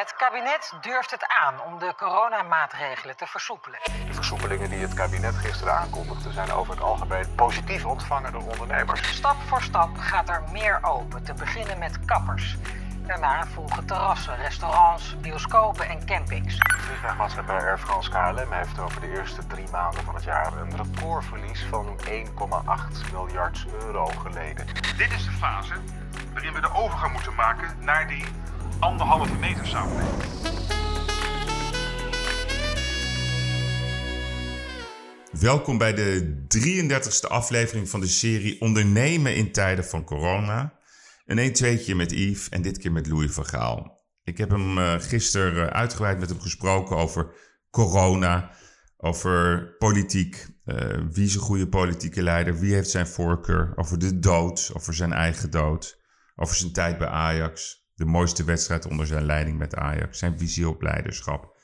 Het kabinet durft het aan om de coronamaatregelen te versoepelen. De versoepelingen die het kabinet gisteren aankondigde zijn over het algemeen positief ontvangen door ondernemers. Stap voor stap gaat er meer open, te beginnen met kappers. Daarna volgen terrassen, restaurants, bioscopen en campings. Vliegtuigmaatschappij Air France KLM heeft over de eerste drie maanden van het jaar een recordverlies van 1,8 miljard euro geleden. Dit is de fase waarin we de overgang moeten maken naar die anderhalve meter samenleving. Welkom bij de 33e aflevering van de serie Ondernemen in tijden van corona. Een 1 tweetje met Yves en dit keer met Louis van. Ik heb hem uh, gisteren uh, uitgebreid met hem gesproken over corona, over politiek. Uh, wie is een goede politieke leider? Wie heeft zijn voorkeur? Over de dood, over zijn eigen dood, over zijn tijd bij Ajax de mooiste wedstrijd onder zijn leiding met Ajax. Zijn visie op leiderschap.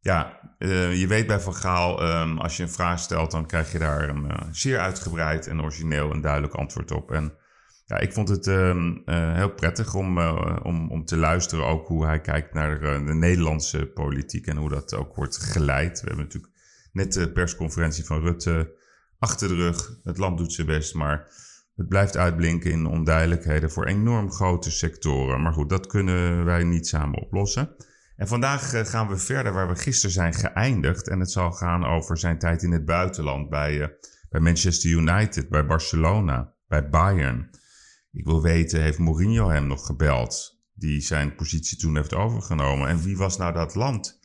Ja, uh, je weet bij Van Gaal, um, als je een vraag stelt, dan krijg je daar een uh, zeer uitgebreid en origineel en duidelijk antwoord op. En ja, ik vond het um, uh, heel prettig om, om, om te luisteren ook hoe hij kijkt naar de Nederlandse politiek en hoe dat ook wordt geleid. We hebben natuurlijk net de persconferentie van Rutte achter de rug. Het land doet zijn best, maar het blijft uitblinken in onduidelijkheden voor enorm grote sectoren. Maar goed, dat kunnen wij niet samen oplossen. En vandaag eh, gaan we verder waar we gisteren zijn geëindigd. En het zal gaan over zijn tijd in het buitenland bij, uh, bij Manchester United, bij Barcelona, bij Bayern. Ik wil weten, heeft Mourinho hem nog gebeld? Die zijn positie toen heeft overgenomen. En wie was nou dat land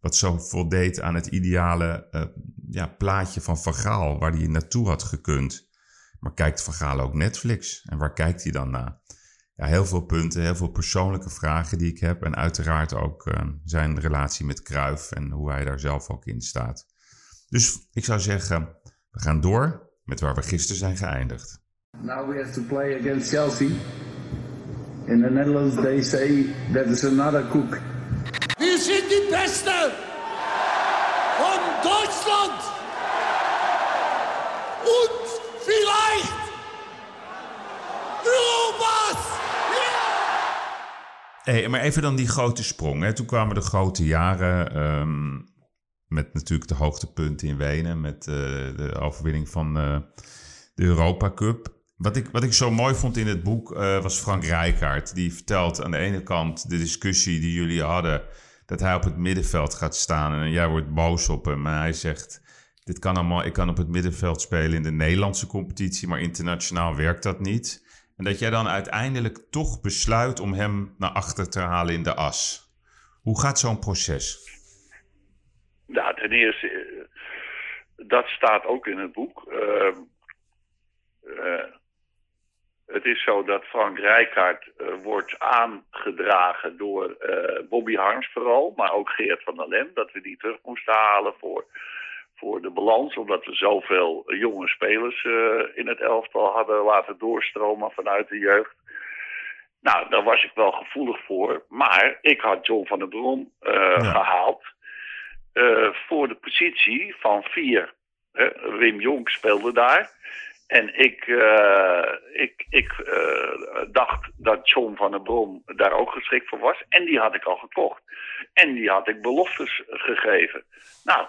wat zo voldeed aan het ideale uh, ja, plaatje van Gaal, waar hij naartoe had gekund? Maar kijkt Van Gaal ook Netflix? En waar kijkt hij dan naar? Ja, heel veel punten, heel veel persoonlijke vragen die ik heb. En uiteraard ook uh, zijn relatie met Kruif en hoe hij daar zelf ook in staat. Dus ik zou zeggen, we gaan door met waar we gisteren zijn geëindigd. Now we have to play against Chelsea. In the Netherlands they say that is another cook. Wir sind die Beste von Deutschland. Und Hey, maar even dan die grote sprong. Hè. Toen kwamen de grote jaren um, met natuurlijk de hoogtepunten in Wenen, met uh, de overwinning van uh, de Europa Cup. Wat ik, wat ik zo mooi vond in het boek uh, was Frank Rijkaard. Die vertelt aan de ene kant de discussie die jullie hadden, dat hij op het middenveld gaat staan en jij wordt boos op hem. En hij zegt, dit kan allemaal, ik kan op het middenveld spelen in de Nederlandse competitie, maar internationaal werkt dat niet. En dat jij dan uiteindelijk toch besluit om hem naar achter te halen in de as. Hoe gaat zo'n proces? Nou, ten eerste, dat staat ook in het boek. Uh, uh, het is zo dat Frank Rijkaard uh, wordt aangedragen door Bobby Harms vooral, maar ook Geert van der Lem, dat we die terug moesten halen voor voor de balans, omdat we zoveel jonge spelers uh, in het elftal hadden laten doorstromen vanuit de jeugd. Nou, daar was ik wel gevoelig voor. Maar ik had John van der Bron uh, ja. gehaald uh, voor de positie van vier. Wim Jonk speelde daar. En ik, ik, ik dacht dat John van der Bron daar ook geschikt voor was. En die had ik al gekocht. En die had ik beloftes gegeven. Nou,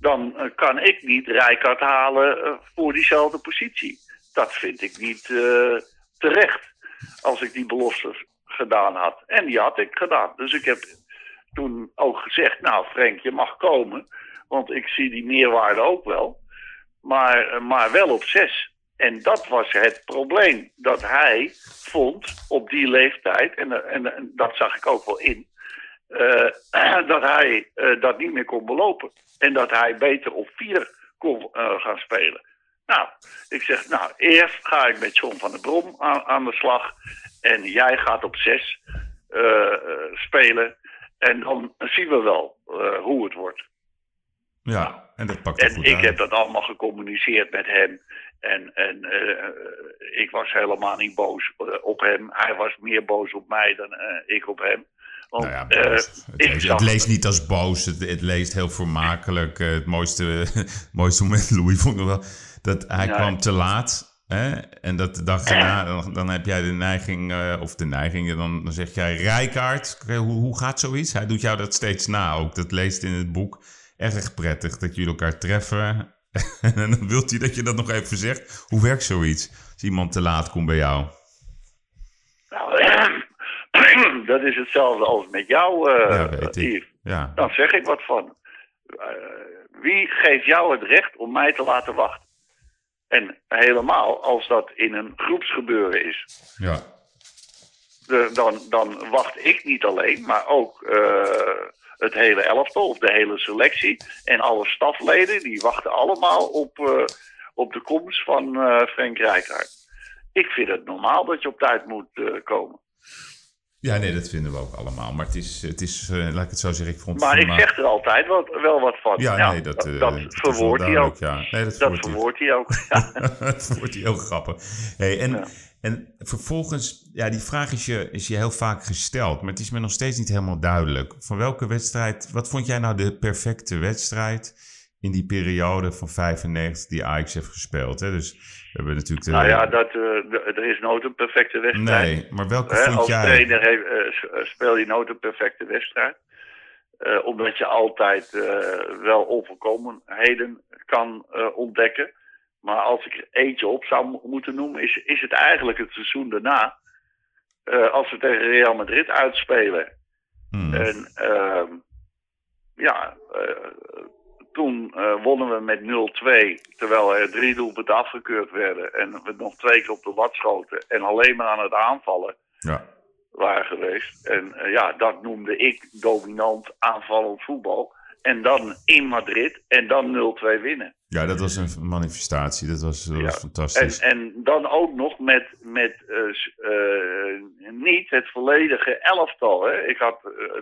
dan uh, kan ik niet Rijkaard halen uh, voor diezelfde positie. Dat vind ik niet uh, terecht als ik die beloftes gedaan had. En die had ik gedaan. Dus ik heb toen ook gezegd, nou Frank, je mag komen. Want ik zie die meerwaarde ook wel. Maar, maar wel op zes. En dat was het probleem. Dat hij vond op die leeftijd, en, en dat zag ik ook wel in, dat hij dat niet meer kon belopen. En dat hij beter op vier kon uh, gaan spelen. Nou, ik zeg, nou, eerst ga ik met John van der Brom aan, aan de slag. En jij gaat op zes uh, spelen. En dan zien we wel hoe het wordt. Ja, en dat pakt En goed ik uit. heb dat allemaal gecommuniceerd met hem. En, en ik was helemaal niet boos op hem. Hij was meer boos op mij dan ik op hem. Want, nou ja, uh, het, leest, het leest niet als boos, het, het leest heel vermakelijk. Uh, het mooiste, mooiste moment, Louis, vond ik wel, dat hij ja, kwam te laat. Hè? En dat de dag daarna, dan, dan heb jij de neiging, eh, of de neiging, dan, dan zeg jij Rijkaard. Hoe, hoe gaat zoiets? Hij doet jou dat steeds na ook. Dat leest in het boek. Erg prettig dat jullie elkaar treffen. en dan wilt hij dat je dat nog even zegt. Hoe werkt zoiets? Als iemand te laat komt bij jou. Nou, dat is hetzelfde als met jou, Ja. Ja, Dan zeg ik wat van. Eh, wie geeft jou het recht om mij te laten wachten? En helemaal als dat in een groepsgebeuren is. ja. De- dan, dan wacht ik niet alleen, maar ook eh, het hele elftal of de hele selectie. En alle stafleden, die wachten allemaal op, op de komst van Frank Rijkaard. Ik vind het normaal dat je op tijd moet komen. Ja, nee, dat vinden we ook allemaal. Maar het is, het is eh, laat ik het zo zeggen, ik vond Maar ik zeg er altijd wat, wel wat van. Ja, nee, dat, eh, dat, dat is verwoordt hij ook. ja. Nee, dat dat verwoordt hij. verwoordt ook. Ja. dat wordt hij heel grappig. Hey, en, Ja. en vervolgens, ja, die vraag is je, is je heel vaak gesteld, maar het is me nog steeds niet helemaal duidelijk. Van welke wedstrijd, wat vond jij nou de perfecte wedstrijd in die periode van 95 die Ajax heeft gespeeld? Hè? Dus we hebben natuurlijk de... Nou ja, dat, eh, er is nooit een perfecte wedstrijd. nee, maar welke vond als jij? trainer heeft, eh, eh, speel je nooit een perfecte wedstrijd. Omdat je altijd eh, wel onvolkomenheden kan ontdekken. Maar als ik er eentje op zou mo- moeten noemen, is, is het eigenlijk het seizoen daarna. Als we tegen Real Madrid uitspelen. Hmm. En ehm, ja, toen eh, wonnen we met 0-2. Terwijl er drie doelpunten afgekeurd werden. En we nog twee keer op de lat schoten. En alleen maar aan het aanvallen Ja. waren geweest. En eh, ja, dat noemde ik dominant aanvallend voetbal. En dan in Madrid en dan 0-2 winnen. ja, dat was een manifestatie. Dat was, dat was Ja. fantastisch. En, en dan ook nog met, met eh, niet het volledige elftal. Hè. Ik had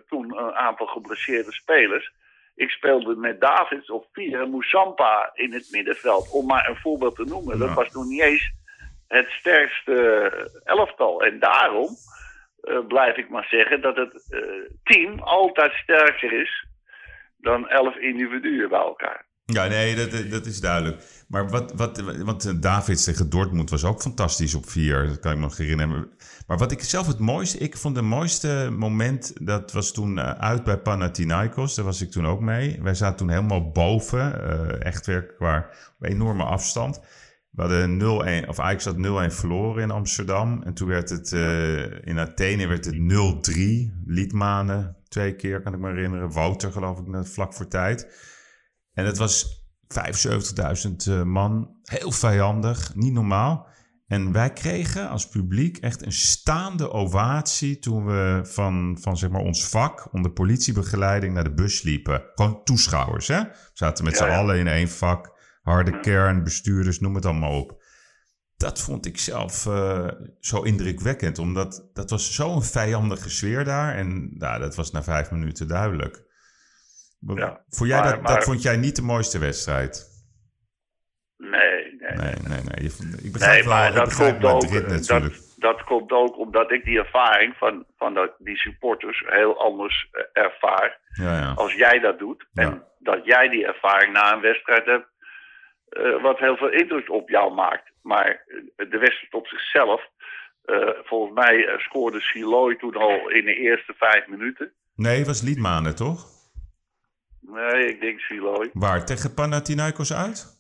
toen een aantal geblesseerde spelers. Ik speelde met Davids of vier en Moussampa in het middenveld. Om maar een voorbeeld te noemen. Dat was toen niet eens het sterkste elftal. En daarom eh, blijf ik maar zeggen dat het eh, team altijd sterker is dan elf individuen bij elkaar. Ja, nee, dat, dat is duidelijk. Maar wat, wat, want eh, Davids tegen Dortmund was ook fantastisch op vier. Dat kan ik me nog herinneren. Maar wat ik zelf het mooiste, ik vond het mooiste moment, dat was toen eh, uit bij Panathinaikos. Daar was ik toen ook mee. Wij zaten toen helemaal boven, eh, echt weer qua enorme afstand. We hadden 0-1, of Ajax had 0-1 verloren in Amsterdam. En toen werd het in Athene werd het 0-3. Liedmanen, twee keer kan ik me herinneren. Wouter geloof ik, vlak voor tijd. En het was 75.000 eh, man. Heel vijandig, niet normaal. En wij kregen als publiek echt een staande ovatie toen we van, van zeg maar ons vak onder politiebegeleiding naar de bus liepen. Gewoon toeschouwers, hè? We zaten met Ja, z'n ja. allen in één vak. Harde kern, bestuurders, noem het allemaal op. Dat vond ik zelf eh, zo indrukwekkend, omdat dat was zo'n vijandige sfeer daar. En nou, dat was na vijf minuten duidelijk. Ja, Vond jij maar- dat, vond jij niet de mooiste wedstrijd? Nee, nee. Nee, nee, nee. Ik begrijp Nee, maar wel, dat komt, ook, natuurlijk. dat, dat komt ook omdat ik die ervaring van, van dat, die supporters heel anders eh, ervaar. Ja, ja. Als jij dat doet. Ja. En dat jij die ervaring na een wedstrijd hebt. eh, wat heel veel indruk op jou maakt. Maar de wedstrijd op zichzelf. eh, volgens mij scoorde Siloy toen al in de eerste vijf minuten. Nee, het was Liedmanen, toch? Nee, ik denk Siloy. Waar? Tegen Panathinaikos uit?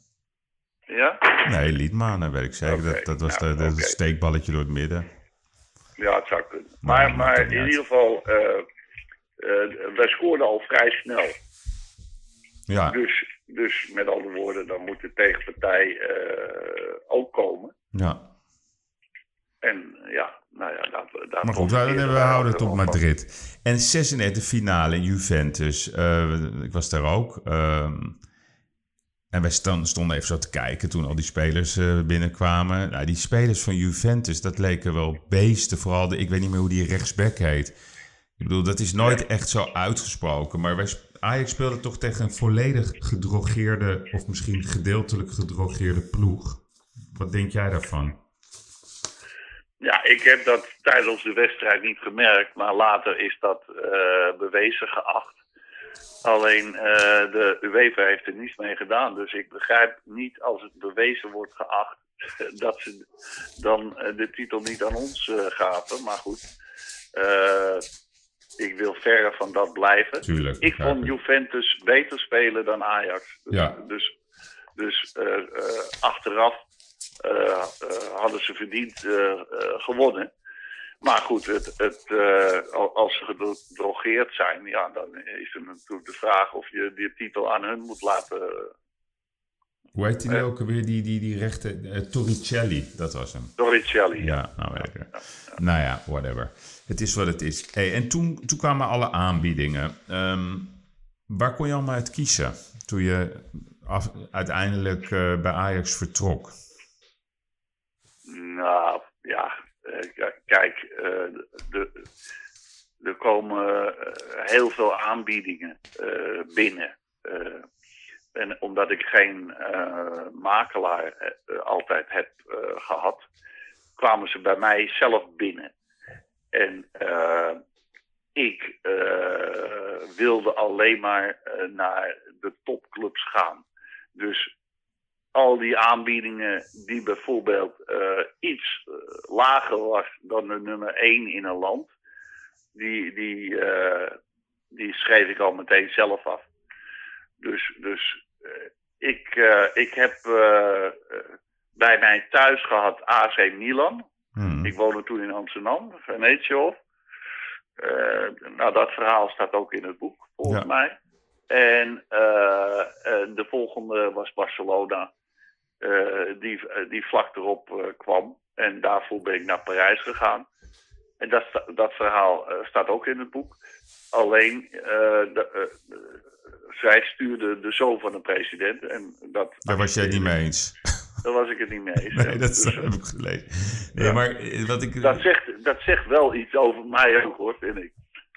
Ja? Nee, Liedmanen, weet ik zeker. Dat, dat was ja, de, de oké. steekballetje door het midden. Ja, het zou kunnen. Maar Maar, dat in ieder geval, eh, eh, wij scoorden al vrij snel. Ja, Dus, dus met andere woorden, dan moet de tegenpartij eh, ook komen. ja. En ja, nou ja, dat, dat Maar goed, we, we houden het op Madrid. En 96 finale in Juventus. Eh, ik was daar ook. Ehm, en wij stonden even zo te kijken toen al die spelers eh, binnenkwamen. Nou, die spelers van Juventus, dat leken wel beesten. Vooral, de, ik weet niet meer hoe die rechtsback heet. Ik bedoel, dat is nooit echt zo uitgesproken. Maar wij, Ajax speelde toch tegen een volledig gedrogeerde... of misschien gedeeltelijk gedrogeerde ploeg. Wat denk jij daarvan? Ja, ik heb dat tijdens de wedstrijd niet gemerkt, maar later is dat eh, bewezen geacht. Alleen eh, de UEFA heeft er niets mee gedaan, dus ik begrijp niet als het bewezen wordt geacht dat ze dan eh, de titel niet aan ons eh, gaven. Maar goed, ik wil verre van dat blijven. Tuurlijk. Ik vond Juventus beter spelen dan Ajax. Ja. Dus, dus achteraf hadden ze verdiend eh, eh, gewonnen. Maar goed, het, het, eh, al- als ze gedrogeerd zijn, ja, dan is er natuurlijk de vraag of je die titel aan hun moet laten. Hoe heet die ook alweer? Die, die, die rechte... eh, Torricelli, dat was hem. Torricelli. Ja, nou weet ik het. Nou ja, whatever. Het is wat het is. Hey, en toen, toen kwamen alle aanbiedingen. Ehm, waar kon je allemaal uit kiezen toen je af- uiteindelijk eh, bij Ajax vertrok? Nou, ja, eh, k- kijk, eh, de, er komen eh, heel veel aanbiedingen binnen. En omdat ik geen makelaar altijd heb eh, gehad, kwamen ze bij mij zelf binnen. En ik wilde alleen maar naar de topclubs gaan. Dus al die aanbiedingen die bijvoorbeeld eh, iets eh, lager was dan de nummer 1 in een land, die, die, eh, die schreef ik al meteen zelf af. Dus, dus ik, ik heb bij mij thuis gehad AC Milan. Hmm. Ik woonde toen in Amsterdam, Venetië. Nou, dat verhaal staat ook in het boek, volgens Ja. mij. En de volgende was Barcelona, die, eh, die vlak erop eh, kwam. En daarvoor ben ik naar Parijs gegaan. En dat, dat verhaal eh, staat ook in het boek. Alleen, eh, de, eh, eh, zij stuurde de zoon van de president. En dat, Daar was jij het niet mee eens. Daar was ik het niet mee eens. Nee, dat dus, heb ik gelezen. Nee, Ja. maar eh, wat ik... dat, zegt, dat zegt wel iets over mij ook, hoor, vind ik.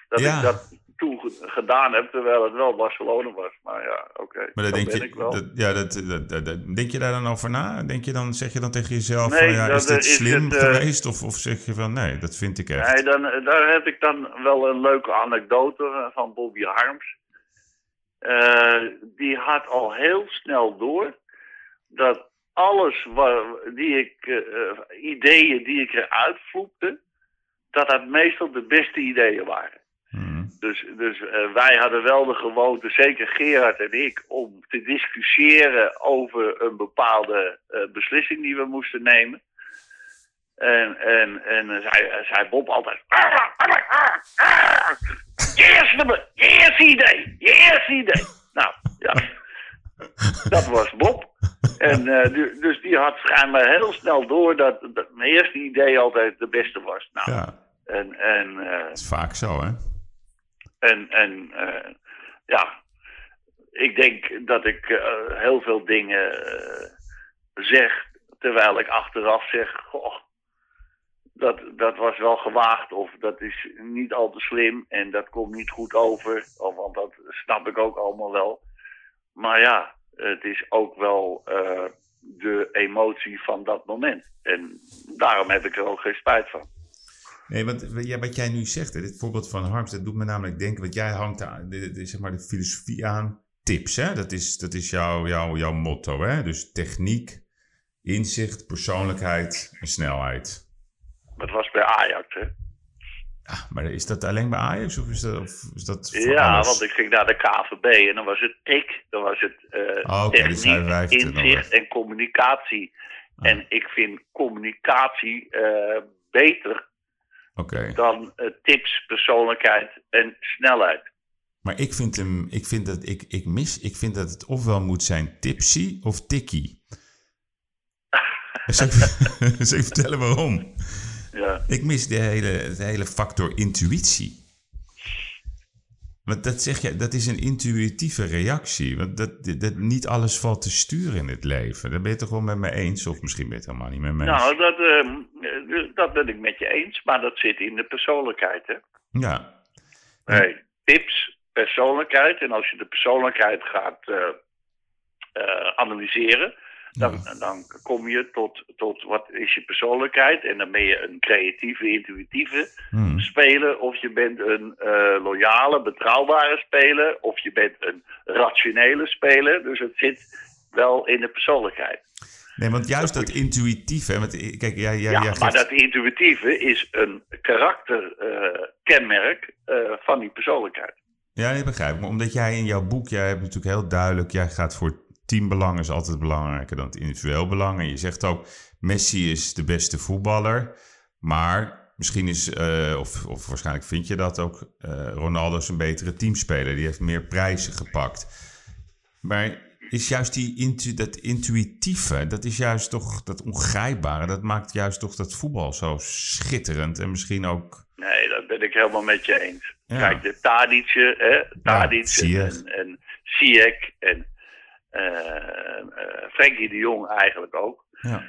Dat Ja. ik dat toen gedaan heb, terwijl het wel Barcelona was. Maar ja, oké. Maar dat dat denk je, ik wel. dat, ja, dat, dat, denk je daar dan over na? Denk je dan, zeg je dan tegen jezelf Nee, van, ja, dat, is dit eh, is slim het, eh, geweest? Of, of zeg je van, nee, dat vind ik echt. Nee, dan, daar heb ik dan wel een leuke anekdote eh, van Bobby Harms. Eh, die had al heel snel door dat alles waar, die ik, eh, eh, ideeën die ik eruit vloekte, dat dat meestal de beste ideeën waren. Hmm. Dus, dus eh, wij hadden wel de gewoonte, zeker Gerard en ik, om te discussiëren over een bepaalde eh, beslissing die we moesten nemen. En, en, en zei, zei Bob altijd. Je eerste, je eerste idee, je eerste idee. Nou, ja. Dat was Bob. En du- dus die had schijnbaar heel snel door dat, dat mijn eerste idee altijd de beste was. Nou, Ja, en, en eh, dat is vaak zo, hè? En, en eh, ja, ik denk dat ik eh, heel veel dingen eh, zeg, terwijl ik achteraf zeg, goh, dat, dat was wel gewaagd of dat is niet al te slim en dat komt niet goed over. Of, want dat snap ik ook allemaal wel. Maar ja, het is ook wel de emotie van dat moment. En daarom heb ik er ook geen spijt van. Nee, want wat jij- wat jij nu zegt, hè, dit voorbeeld van Harms, dat doet me namelijk denken, want jij hangt aan, de, de- zeg maar de filosofie aan tips, hè? Dat is, dat is jouw, jouw, jouw motto, hè? Dus techniek, inzicht, persoonlijkheid en snelheid. Dat was bij Ajax, hè. Ja, maar is dat alleen bij Ajax of is dat, of is dat Ja, alles? want ik ging naar de KVB en dan was het tik, dan was het eh Oh, dus techniek, inzicht en communicatie. Ah. En ik vind communicatie eh, beter Dan eh, tips, persoonlijkheid en snelheid. maar ik vind hem, ik vind dat, ik, ik mis, ik vind dat het ofwel moet zijn tipsy of tikkie. Zal ik, zal ik vertellen waarom? Ja. Ik mis de hele, de hele factor intuïtie. Want dat zeg je, dat is een intuïtieve reactie. Want dat, dat, niet alles valt te sturen in het leven. Daar ben je toch wel met me eens? Of misschien ben je het helemaal niet met me eens. Nou, dat, eh, eh, dat ben ik met je eens, maar dat zit in de persoonlijkheid. Hè? Ja, Hey, tips, persoonlijkheid. En als je de persoonlijkheid gaat eh, eh, analyseren, dan, dan kom je tot, tot wat is je persoonlijkheid. En dan ben je een creatieve, intuïtieve Hmm. speler. Of je bent een eh, loyale, betrouwbare speler. Of je bent een rationele speler. Dus het zit wel in de persoonlijkheid. Nee, want juist dat intuïtieve. Want, eh, kijk, jij, jij, Ja, jij maar dat intuïtieve is een karakterkenmerk eh van die persoonlijkheid. Ja, nee, begrijp ik. Maar omdat jij in jouw boek, jij hebt natuurlijk heel duidelijk, jij gaat voor teambelang is altijd belangrijker dan het individueel belang. En je zegt ook, Messi is de beste voetballer, maar misschien is, eh, of, of waarschijnlijk vind je dat ook, eh, Ronaldo is een betere teamspeler. Die heeft meer prijzen gepakt. Maar is juist die intu dat intuïtieve, dat is juist toch dat ongrijpbare, dat maakt juist toch dat voetbal zo schitterend en misschien ook... Nee, dat ben ik helemaal met je eens. Ja. Kijk, de Tadic'e, hè, Tadic en, en en Frenkie de Jong eigenlijk ook. Ja.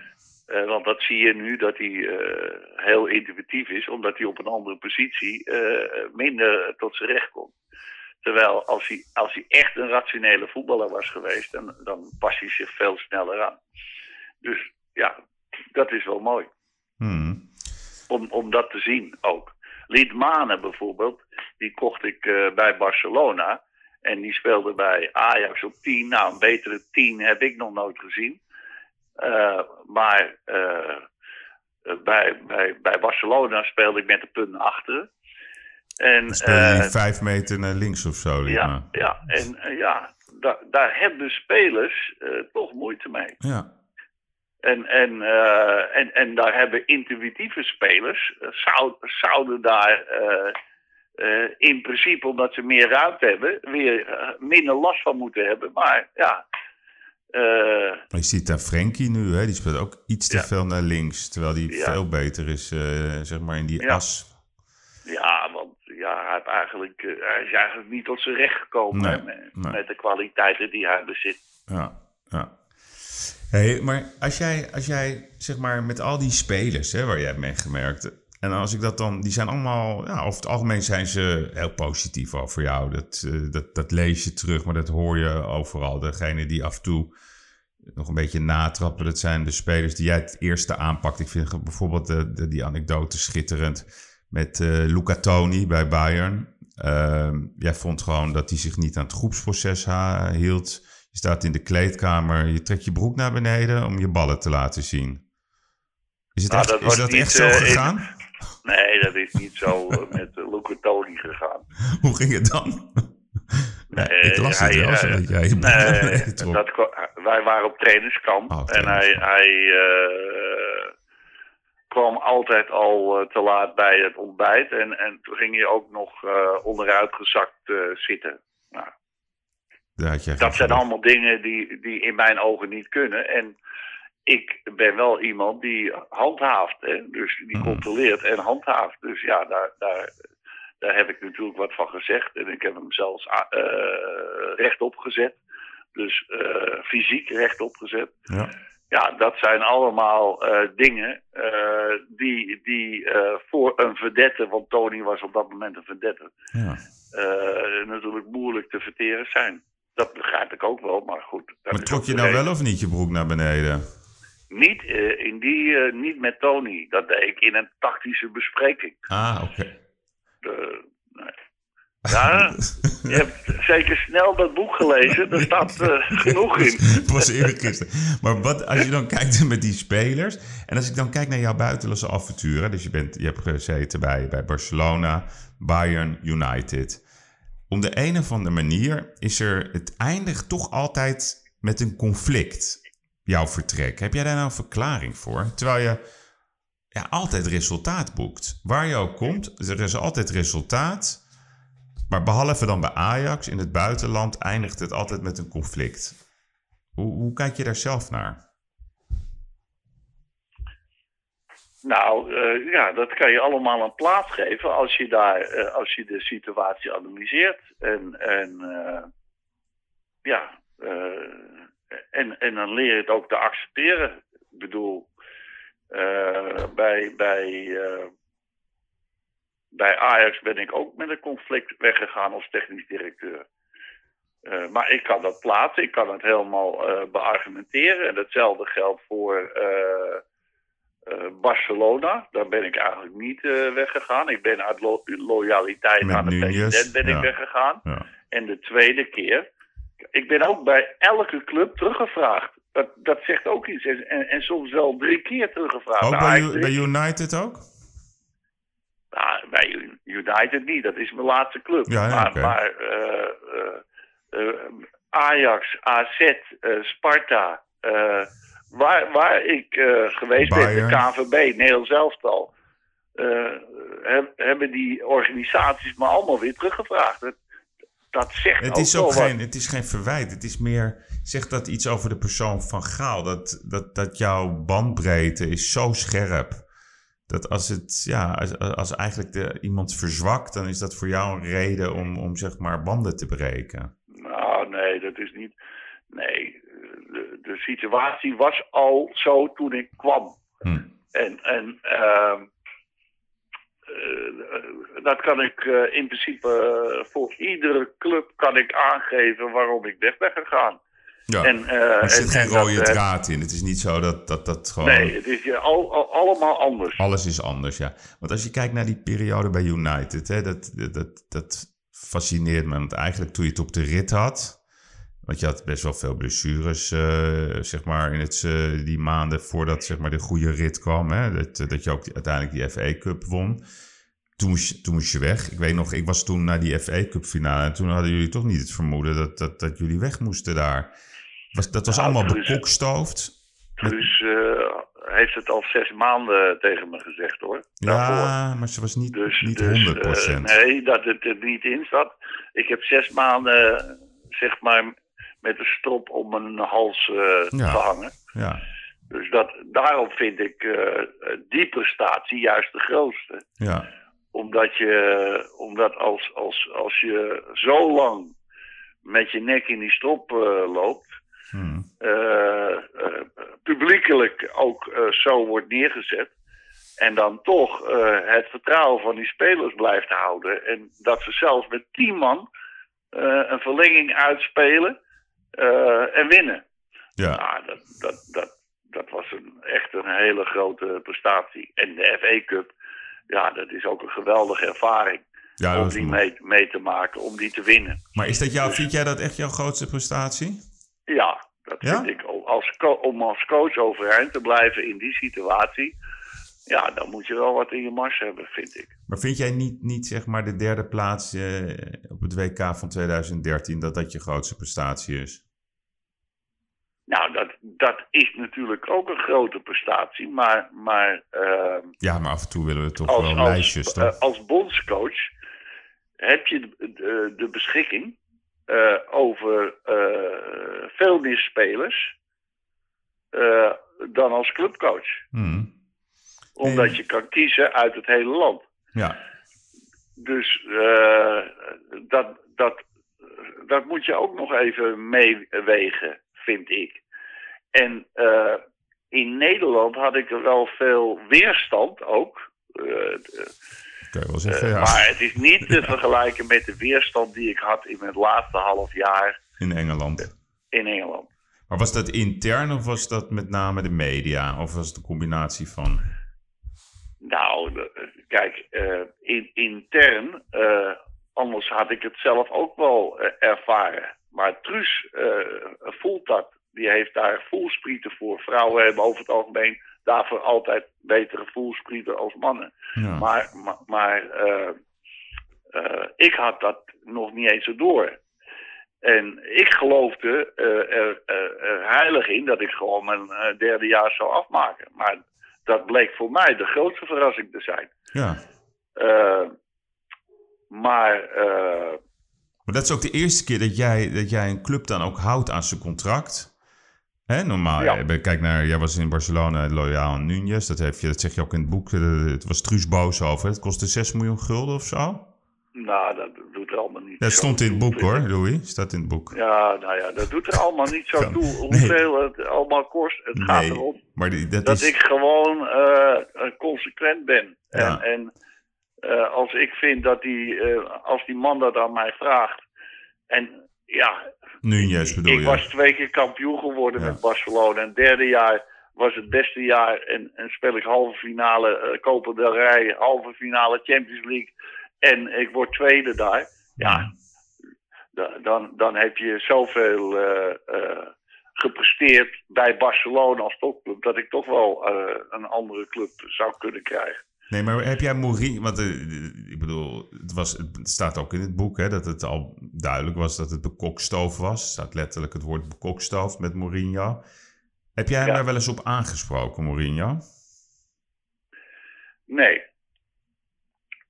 Eh, want dat zie je nu dat hij eh, heel intuïtief is, omdat hij op een andere positie eh, minder tot zijn recht komt. Terwijl als hij, als hij echt een rationele voetballer was geweest, dan, dan past hij zich veel sneller aan. Dus ja, dat is wel mooi Hmm. om, om dat te zien ook. Liedmanen bijvoorbeeld, die kocht ik eh, bij Barcelona. En die speelde bij Ajax op 10. Nou, een betere 10 heb ik nog nooit gezien. Eh, maar eh, bij, bij, bij Barcelona speelde ik met de punten achter. En, eh, vijf meter naar links of zo. ja, ja, en ja, da- daar hebben spelers toch moeite mee. ja. En, en, en, en daar hebben intuïtieve spelers, zou, zouden daar eh, in principe, omdat ze meer ruimte hebben, weer eh, minder last van moeten hebben. Maar ja, eh, Maar je ziet daar Frenkie nu, hè? die speelt ook iets te Ja. veel naar links. Terwijl die Ja. veel beter is, zeg maar, in die Ja. as. ja, want ja, hij, heeft eigenlijk, hij is eigenlijk niet tot zijn recht gekomen Nee, hè, met, nee. met de kwaliteiten die hij bezit. Ja, ja. Hey, maar als jij, als jij, zeg maar, met al die spelers hè, waar jij hebt meegemerkt... En als ik dat dan, die zijn allemaal, ja, over het algemeen zijn ze heel positief over jou. Dat, eh, dat, dat lees je terug, maar dat hoor je overal. Degene die af en toe nog een beetje natrappen, dat zijn de spelers die jij het eerste aanpakt. Ik vind bijvoorbeeld de, de- die anekdote schitterend met eh Luca Toni bij Bayern. Ehm, jij vond gewoon dat hij zich niet aan het groepsproces ha- hield. Je staat in de kleedkamer, je trekt je broek naar beneden om je ballen te laten zien. Is het Nou, echt, dat is was dat niet, echt zo eh, gegaan? Nee, dat is niet zo eh, met uh, Luca Toni gegaan. Hoe ging het dan? Nee, ik las het wel, eh, dat jij Nee, dat, wij waren op trainingskamp. Oh, en hij, hij eh, kwam altijd al eh, te laat bij het ontbijt. En, en toen ging hij ook nog eh, onderuitgezakt eh, zitten. Nou, dat zijn allemaal dingen die, die in mijn ogen niet kunnen. En ik ben wel iemand die handhaaft. Hè? Dus die Mhm. controleert en handhaaft. Dus ja, daar, daar, daar heb ik natuurlijk wat van gezegd. En ik heb hem zelfs eh, rechtop gezet. Dus eh, fysiek rechtop gezet. Ja. Ja, dat zijn allemaal eh, dingen die, die voor een verdette, want Tony was op dat moment een verdette, Ja. natuurlijk moeilijk te verteren zijn. Dat begrijp ik ook wel, maar goed. Maar trok je nou wel of niet je broek naar beneden? Niet, eh, in die, eh, niet met Tony. Dat deed ik in een tactische bespreking. Ah, oké. Eh, nee. Ja, je hebt zeker snel dat boek gelezen. Daar staat genoeg in. Het was eergisteren. Maar wat, als je dan kijkt met die spelers. En als ik dan kijk naar jouw buitenlandse avonturen. Dus je, bent, je hebt gezeten bij, bij Barcelona, Bayern, United. Om de een of andere manier is er. Het eindigt toch altijd met een conflict. Jouw vertrek. Heb jij daar nou een verklaring voor? Terwijl je ja, altijd resultaat boekt. Waar je ook komt, er is altijd resultaat. Maar behalve dan bij Ajax in het buitenland eindigt het altijd met een conflict. Hoe, hoe kijk je daar zelf naar? Nou, eh, ja, dat kan je allemaal een plaats geven als je, daar, eh, als je de situatie analyseert. En, en eh, ja, en, en dan leer je het ook te accepteren. Ik bedoel, eh, bij, bij, eh, bij Ajax ben ik ook met een conflict weggegaan als technisch directeur. Eh, maar ik kan dat plaatsen, ik kan het helemaal beargumenteren. En hetzelfde geldt voor Barcelona. Daar ben ik eigenlijk niet weggegaan. Ik ben uit lo- loyaliteit Met aan de president ben ja. ik weggegaan. Ja. En de tweede keer, ik ben ook bij elke club teruggevraagd. Dat, dat zegt ook iets. En, en, soms wel drie keer teruggevraagd. Ook Nou, bij, U- bij United ook? Nou, bij United niet, dat is mijn laatste club. Ja, ja, maar maar eh, eh, eh, Ajax, AZ, Sparta, waar, waar ik geweest Bayern. ben, de KVB, Nederlands elftal, heb- hebben die organisaties me allemaal weer teruggevraagd. Dat, zegt Het is ook wat. geen, het is geen verwijt. Het is meer, zegt dat iets over de persoon van Gaal. Dat, dat, dat jouw bandbreedte is zo scherp. Dat als het, ja, als, als eigenlijk de, iemand verzwakt, dan is dat voor jou een reden om, om zeg maar banden te breken. Nou, nee, dat is niet. Nee, de, de situatie was al zo toen ik kwam. Hm. En, en ehm, eh, dat kan ik eh, in principe eh, voor iedere club kan ik aangeven waarom ik weg ben gegaan. Ja. En, eh, er zit en- geen dat, rode eh, draad in. Het is niet zo dat dat, dat gewoon... Nee, het is je al, al- allemaal anders. Alles is anders, ja. Want als je kijkt naar die periode bij United, hè, dat, dat, dat, dat fascineert me. Want eigenlijk toen je het op de rit had, want je had best wel veel blessures, eh, zeg maar, in het, eh, die maanden voordat zeg maar, de goede rit kwam. Hè, dat, dat je ook uiteindelijk die FA Cup won. Toen moest, je, toen moest je weg. Ik weet nog, ik was toen naar die FA Cup finale en toen hadden jullie toch niet het vermoeden dat, dat, dat jullie weg moesten daar. Was, dat was Nou, allemaal Guus- bekokstoofd. Guus eh, heeft het al zes maanden tegen me gezegd hoor. Daarvoor. Ja, maar ze was niet, Dus, niet dus 100%. eh, nee, dat het er niet in zat. Ik heb zes maanden, zeg maar, met een strop om mijn hals eh, Ja. gehangen. Ja, Dus dat, daarom vind ik eh, die prestatie juist de grootste. ja. Omdat, je, omdat als, als, als je zo lang met je nek in die strop eh, loopt, Hm. eh, eh, publiekelijk ook zo wordt neergezet. En dan toch het vertrouwen van die spelers blijft houden. En dat ze zelfs met tien man een verlenging uitspelen eh, en winnen. Ja. Nou, dat, dat, dat, dat was een, echt een hele grote prestatie. En de FA Cup, ja, dat is ook een geweldige ervaring. ja om die mee, mee te maken, om die te winnen. Maar is dat jou, vind jij dat echt jouw grootste prestatie? Ja, dat Ja? vind ik. Als, om als coach overeind te blijven in die situatie, ja, dan moet je wel wat in je mars hebben, vind ik. Maar vind jij niet, niet zeg maar de derde plaats eh, op het WK van 2013, dat dat je grootste prestatie is? Nou, dat, dat is natuurlijk ook een grote prestatie, maar, maar eh, Ja, maar af en toe willen we toch als, wel als, lijstjes, eh, toch? als bondscoach heb je de, de, de beschikking eh, over veel meer spelers dan als clubcoach. Hm. Omdat En- je kan kiezen uit het hele land. Ja, Dus eh, dat, dat, dat moet je ook nog even meewegen, vind ik. En eh, in Nederland had ik er wel veel weerstand ook. Eh, kan je wel zeggen, ja. Maar het is niet te vergelijken met de weerstand die ik had in mijn laatste half jaar In Engeland. in Engeland. Maar was dat intern of was dat met name de media? Of was het een combinatie van... Nou, de- kijk, eh, in, intern, eh, anders had ik het zelf ook wel eh, ervaren. Maar Truus eh, voelt dat. Die heeft daar voelsprieten voor. Vrouwen hebben over het algemeen daarvoor altijd betere voelsprieten als mannen. Ja. Maar, maar, maar eh, eh, ik had dat nog niet eens zo door. En ik geloofde eh, er, er, er heilig in dat ik gewoon mijn eh, derde jaar zou afmaken. Maar dat bleek voor mij de grootste verrassing te zijn. ja. Eh, maar eh, Maar dat is ook de eerste keer dat jij, dat jij een club dan ook houdt aan zijn contract. Hè, normaal, Ja. eh, kijk naar, jij was in Barcelona loyaal aan Nunez. Dat, heeft je, dat zeg je ook in het boek. Het was Truus boos over. Het kostte 6 miljoen gulden of zo. Nou, dat doet er allemaal niet Dat stond in het boek hoor, ik. Louis. Staat in het boek. Ja, nou ja, dat doet er allemaal niet zo toe nee. hoeveel het allemaal kost. Het gaat erom maar die- dat, dat is... ik gewoon eh, consequent ben. Ja. En, en eh, als ik vind dat die, eh, als die man dat aan mij vraagt. En ja, Nunez bedoel ik je? was twee keer kampioen geworden Ja. met Barcelona. En het derde jaar was het beste jaar. En, en speel ik halve finale Copa del Rey, halve finale Champions League. En ik word tweede daar. Ja, da- dan, dan heb je zoveel eh, eh, gepresteerd bij Barcelona als topclub, dat ik toch wel eh, een andere club zou kunnen krijgen. Nee, maar heb jij Mourinho... Want ik bedoel, het, was, het staat ook in het boek hè, dat het al duidelijk was dat het bekokstoof was. Er staat letterlijk het woord bekokstoof met Mourinho. Heb jij hem Ja. daar wel eens op aangesproken, Mourinho? Nee.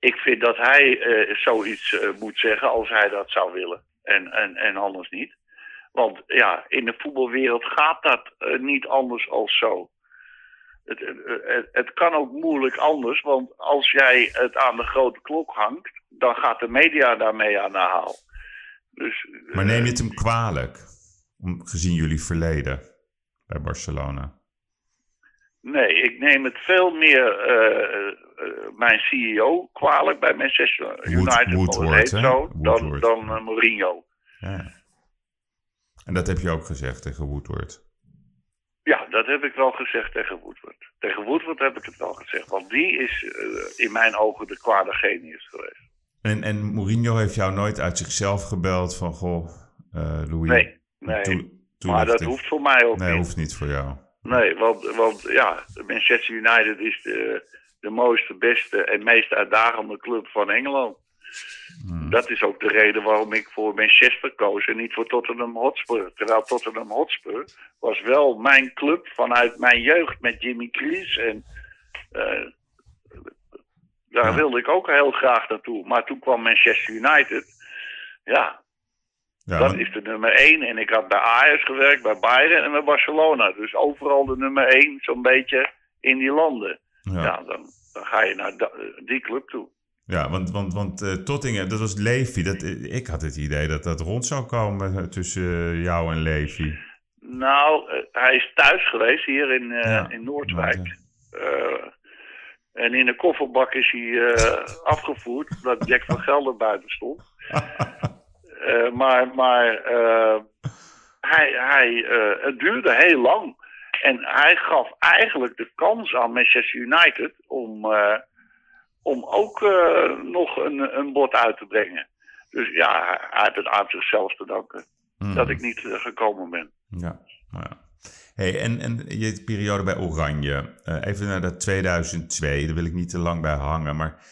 Ik vind dat hij eh, zoiets eh, moet zeggen als hij dat zou willen. En, en, en anders niet. Want ja, in de voetbalwereld gaat dat eh, niet anders als zo. Het, het, het, kan ook moeilijk anders, want als jij het aan de grote klok hangt, dan gaat de media daarmee aan de haal. Dus, Maar neem je het hem kwalijk? Gezien jullie verleden bij Barcelona. Nee, ik neem het veel meer eh, eh, mijn CEO kwalijk bij Manchester United, Woodward, hè? zo, dan, dan eh, Mourinho. Ja. En dat heb je ook gezegd tegen Woodward. Ja, dat heb ik wel gezegd tegen Woodward. Tegen Woodward heb ik het wel gezegd, want die is in mijn ogen de kwade genius geweest. En, en Mourinho heeft jou nooit uit zichzelf gebeld van... Goh, Louis... Nee, nee. maar dat hoeft voor mij ook Nee, niet. hoeft niet voor jou. Nee, want, want ja, Manchester United is de, de mooiste, beste en meest uitdagende club van Engeland. Hmm. Dat is ook de reden waarom ik voor Manchester koos en niet voor Tottenham Hotspur. Terwijl Tottenham Hotspur was wel mijn club vanuit mijn jeugd met Jimmy Cleese. En eh, daar Ja. wilde ik ook heel graag naartoe. Maar toen kwam Manchester United. Ja, Ja, dat is de nummer één. En ik had bij Ajax gewerkt, bij Bayern en bij Barcelona. Dus overal de nummer één, zo'n beetje in die landen. ja. Ja, dan, dan ga je naar die club toe. Ja, want, want, want eh, Tottingen, dat was Levi. Dat, eh, ik had het idee dat dat rond zou komen eh, tussen jou en Levi. Nou, hij is thuis geweest hier in, Ja, in Noordwijk. en in de kofferbak is hij afgevoerd, omdat Jack van Gelder buiten stond. Eh, maar maar eh, hij, hij, eh, het duurde heel lang. En hij gaf eigenlijk de kans aan Manchester United om, om ook nog een, een bod uit te brengen. Dus ja, hij, heeft het aan zichzelf te danken Hmm. dat ik niet gekomen ben. Ja, ja. Hey, en, en je periode bij Oranje. Even naar dat 2002, daar wil ik niet te lang bij hangen. Maar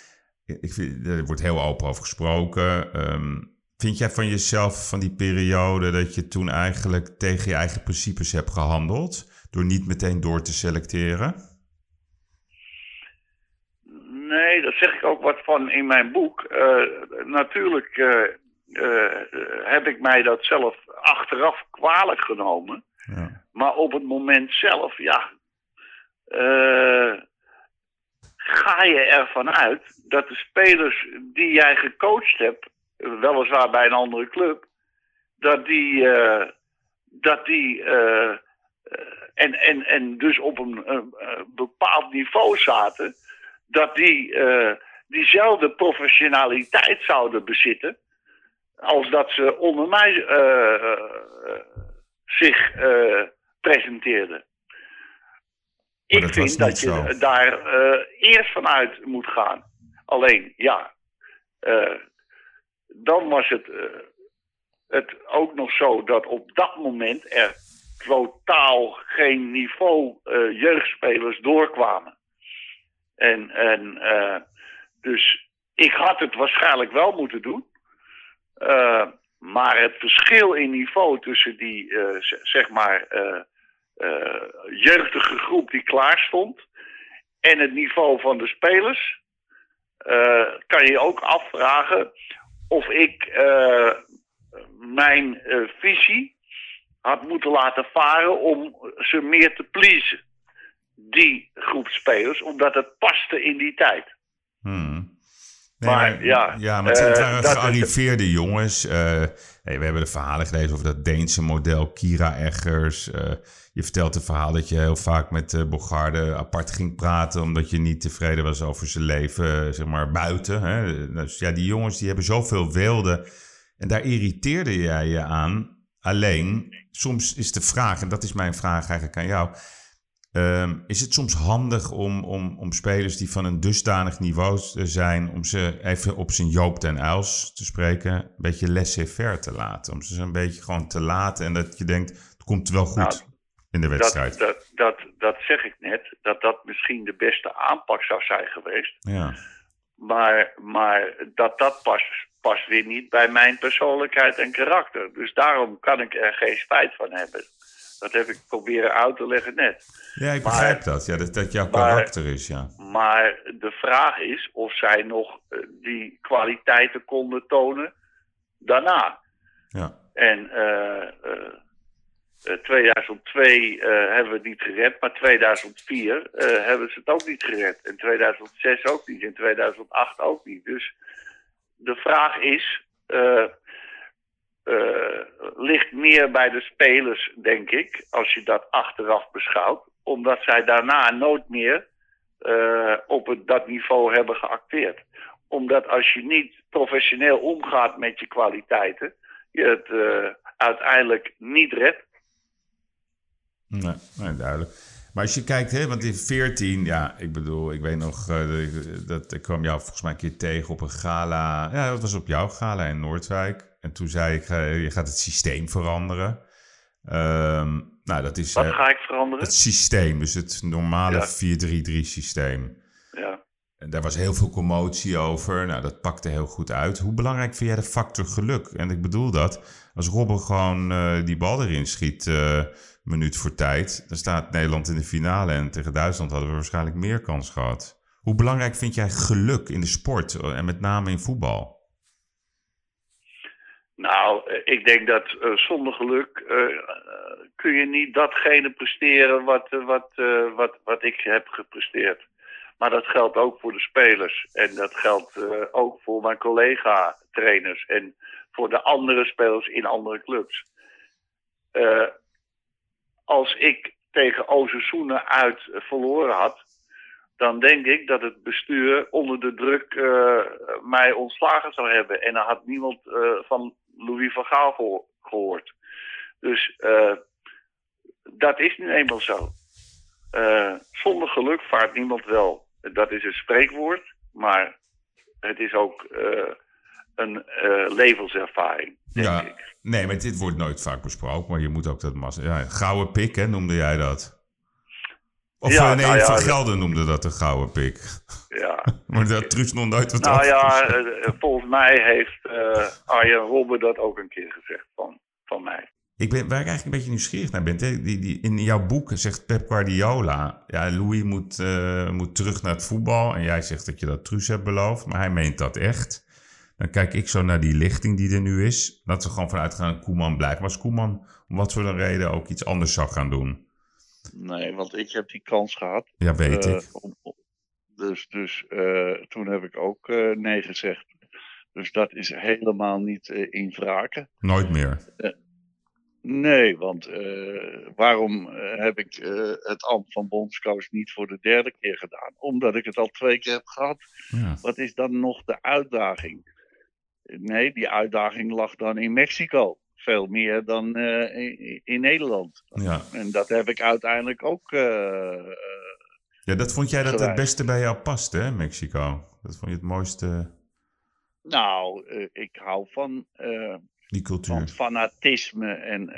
ik vind, er wordt heel open over gesproken. Ehm, vind jij van jezelf, van die periode, dat je toen eigenlijk tegen je eigen principes hebt gehandeld? Door niet meteen door te selecteren? Nee, daar zeg ik ook wat van in mijn boek. Eh, natuurlijk eh, eh, heb ik mij dat zelf achteraf kwalijk genomen. Ja. Maar op het moment zelf, ja. ga je ervan uit dat de spelers die jij gecoacht hebt, weliswaar bij een andere club, dat die, eh, dat die eh, eh, en, en, en dus op een, bepaald niveau zaten, dat die diezelfde professionaliteit zouden bezitten als dat ze onder mij zich presenteerden. Maar Ik vind dat je zo. daar eh, eerst vanuit moet gaan. Alleen, ja, dan was het, eh, het ook nog zo dat op dat moment er totaal geen niveau eh, jeugdspelers doorkwamen. En, en eh, dus ik had het waarschijnlijk wel moeten doen. Maar het verschil in niveau tussen die, zeg maar, jeugdige groep die klaar stond en het niveau van de spelers, eh, kan je ook afvragen of ik eh, mijn eh, visie had moeten laten varen om ze meer te pleasen. Die groep spelers, omdat het paste in die tijd. Hmm. Nee, Maar, ja, ja, maar het, eh, waren is- gearriveerde jongens. eh, hey, we hebben de verhalen gelezen over dat Deense model, Kira Eggers. eh, je vertelt het verhaal dat je heel vaak met uh, Bogarde apart ging praten... omdat je niet tevreden was over zijn leven, eh, zeg maar, buiten. Hè? Dus ja, die jongens die hebben zoveel weelde. En daar irriteerde jij je aan. Alleen, soms is de vraag, en dat is mijn vraag eigenlijk aan jou... Ehm, is het soms handig om, om, om spelers die van een dusdanig niveau zijn, om ze even op zijn Joop den Uils te spreken, een beetje laissez-faire te laten? Om ze een beetje gewoon te laten en dat je denkt, er komt wel goed Nou, in de wedstrijd? Dat, dat, dat, dat zeg ik net, dat dat misschien de beste aanpak zou zijn geweest. ja. Maar, maar dat dat past, past weer niet bij mijn persoonlijkheid en karakter. Dus daarom kan ik er geen spijt van hebben. Dat heb ik proberen uit te leggen net. ja, ik Maar- begrijp dat. Ja, dat dat jouw maar- karakter is, ja. Maar de vraag is of zij nog eh, die kwaliteiten konden tonen daarna. ja. En eh, eh, eh, 2002 eh, hebben we het niet gered, maar 2004 eh, hebben ze het ook niet gered. En 2006 ook niet, en 2008 ook niet. Dus de vraag is, eh, ligt meer bij de spelers, denk ik, als je dat achteraf beschouwt. Omdat zij daarna nooit meer eh, op het, dat niveau hebben geacteerd. Omdat als je niet professioneel omgaat met je kwaliteiten, je het eh, uiteindelijk niet redt. Nee, nee, duidelijk. Maar als je kijkt, hè, want in 14, ja, ik bedoel, ik weet nog, dat ik kwam jou volgens mij een keer tegen op een gala. Ja, dat was op jouw gala in Noordwijk. En toen zei ik, eh, je gaat het systeem veranderen. Ehm, nou, dat is Wat eh, ga ik veranderen? het systeem, dus het normale Ja. 4-3-3 systeem. Ja. En daar was heel veel commotie over. Nou, dat pakte heel goed uit. Hoe belangrijk vind jij de factor geluk? En ik bedoel dat, als Robben gewoon eh, die bal erin schiet, eh minuut voor tijd, dan staat Nederland in de finale. En tegen Duitsland hadden we waarschijnlijk meer kans gehad. Hoe belangrijk vind jij geluk in de sport en met name in voetbal? Nou, eh, ik denk dat eh, zonder geluk eh, kun je niet datgene presteren wat, wat, wat, wat ik heb gepresteerd. Maar dat geldt ook voor de spelers. En dat geldt ook voor mijn collega-trainers. En voor de andere spelers in andere clubs. Als ik tegen Ozesoenen uit verloren had, dan denk ik dat het bestuur onder de druk mij ontslagen zou hebben. En dan had niemand van Louis van Gaal geho- gehoord. Dus eh, dat is nu eenmaal zo. Eh, zonder geluk vaart niemand wel. Dat is een spreekwoord, maar het is ook eh, een levenservaring, denk Ja, ik. nee, maar dit wordt nooit vaak besproken. Maar je moet ook dat massa... Ja, gouden pik, hè, noemde jij dat? Of Ja, eh, nee, nou Van dat- Gelder noemde dat een gouden pik. Ja. Maar had Truus nog nooit wat Nou ja, eh, eh, volgens mij heeft eh, Arjen Robben dat ook een keer gezegd van, van mij. Ik ben, waar ik eigenlijk een beetje nieuwsgierig naar ben. Die, die, in jouw boek zegt Pep Guardiola... Ja, Louis moet, moet terug naar het voetbal. En jij zegt dat je dat Truus hebt beloofd. Maar hij meent dat echt. Dan kijk ik zo naar die lichting die er nu is. Dat we gewoon vanuit gaan dat Koeman blijft. Maar als Koeman om wat voor een reden ook iets anders zou gaan doen. Nee, want ik heb die kans gehad. Ja, weet Eh, ik. om- dus dus eh, toen heb ik ook eh, nee gezegd. Dus dat is helemaal niet in wraken. Nooit meer. Nee, want waarom heb ik het ambt van bondscoach niet voor de derde keer gedaan? Omdat ik het al twee keer heb gehad. Ja. Wat is dan nog de uitdaging? Nee, die uitdaging lag dan in Mexico. Veel meer dan eh, in, in Nederland. Ja. En dat heb ik uiteindelijk ook. eh, eh, ja, dat vond jij dat het beste bij jou past, hè, Mexico? Dat vond je het mooiste, nou, ik hou van, die cultuur. van fanatisme en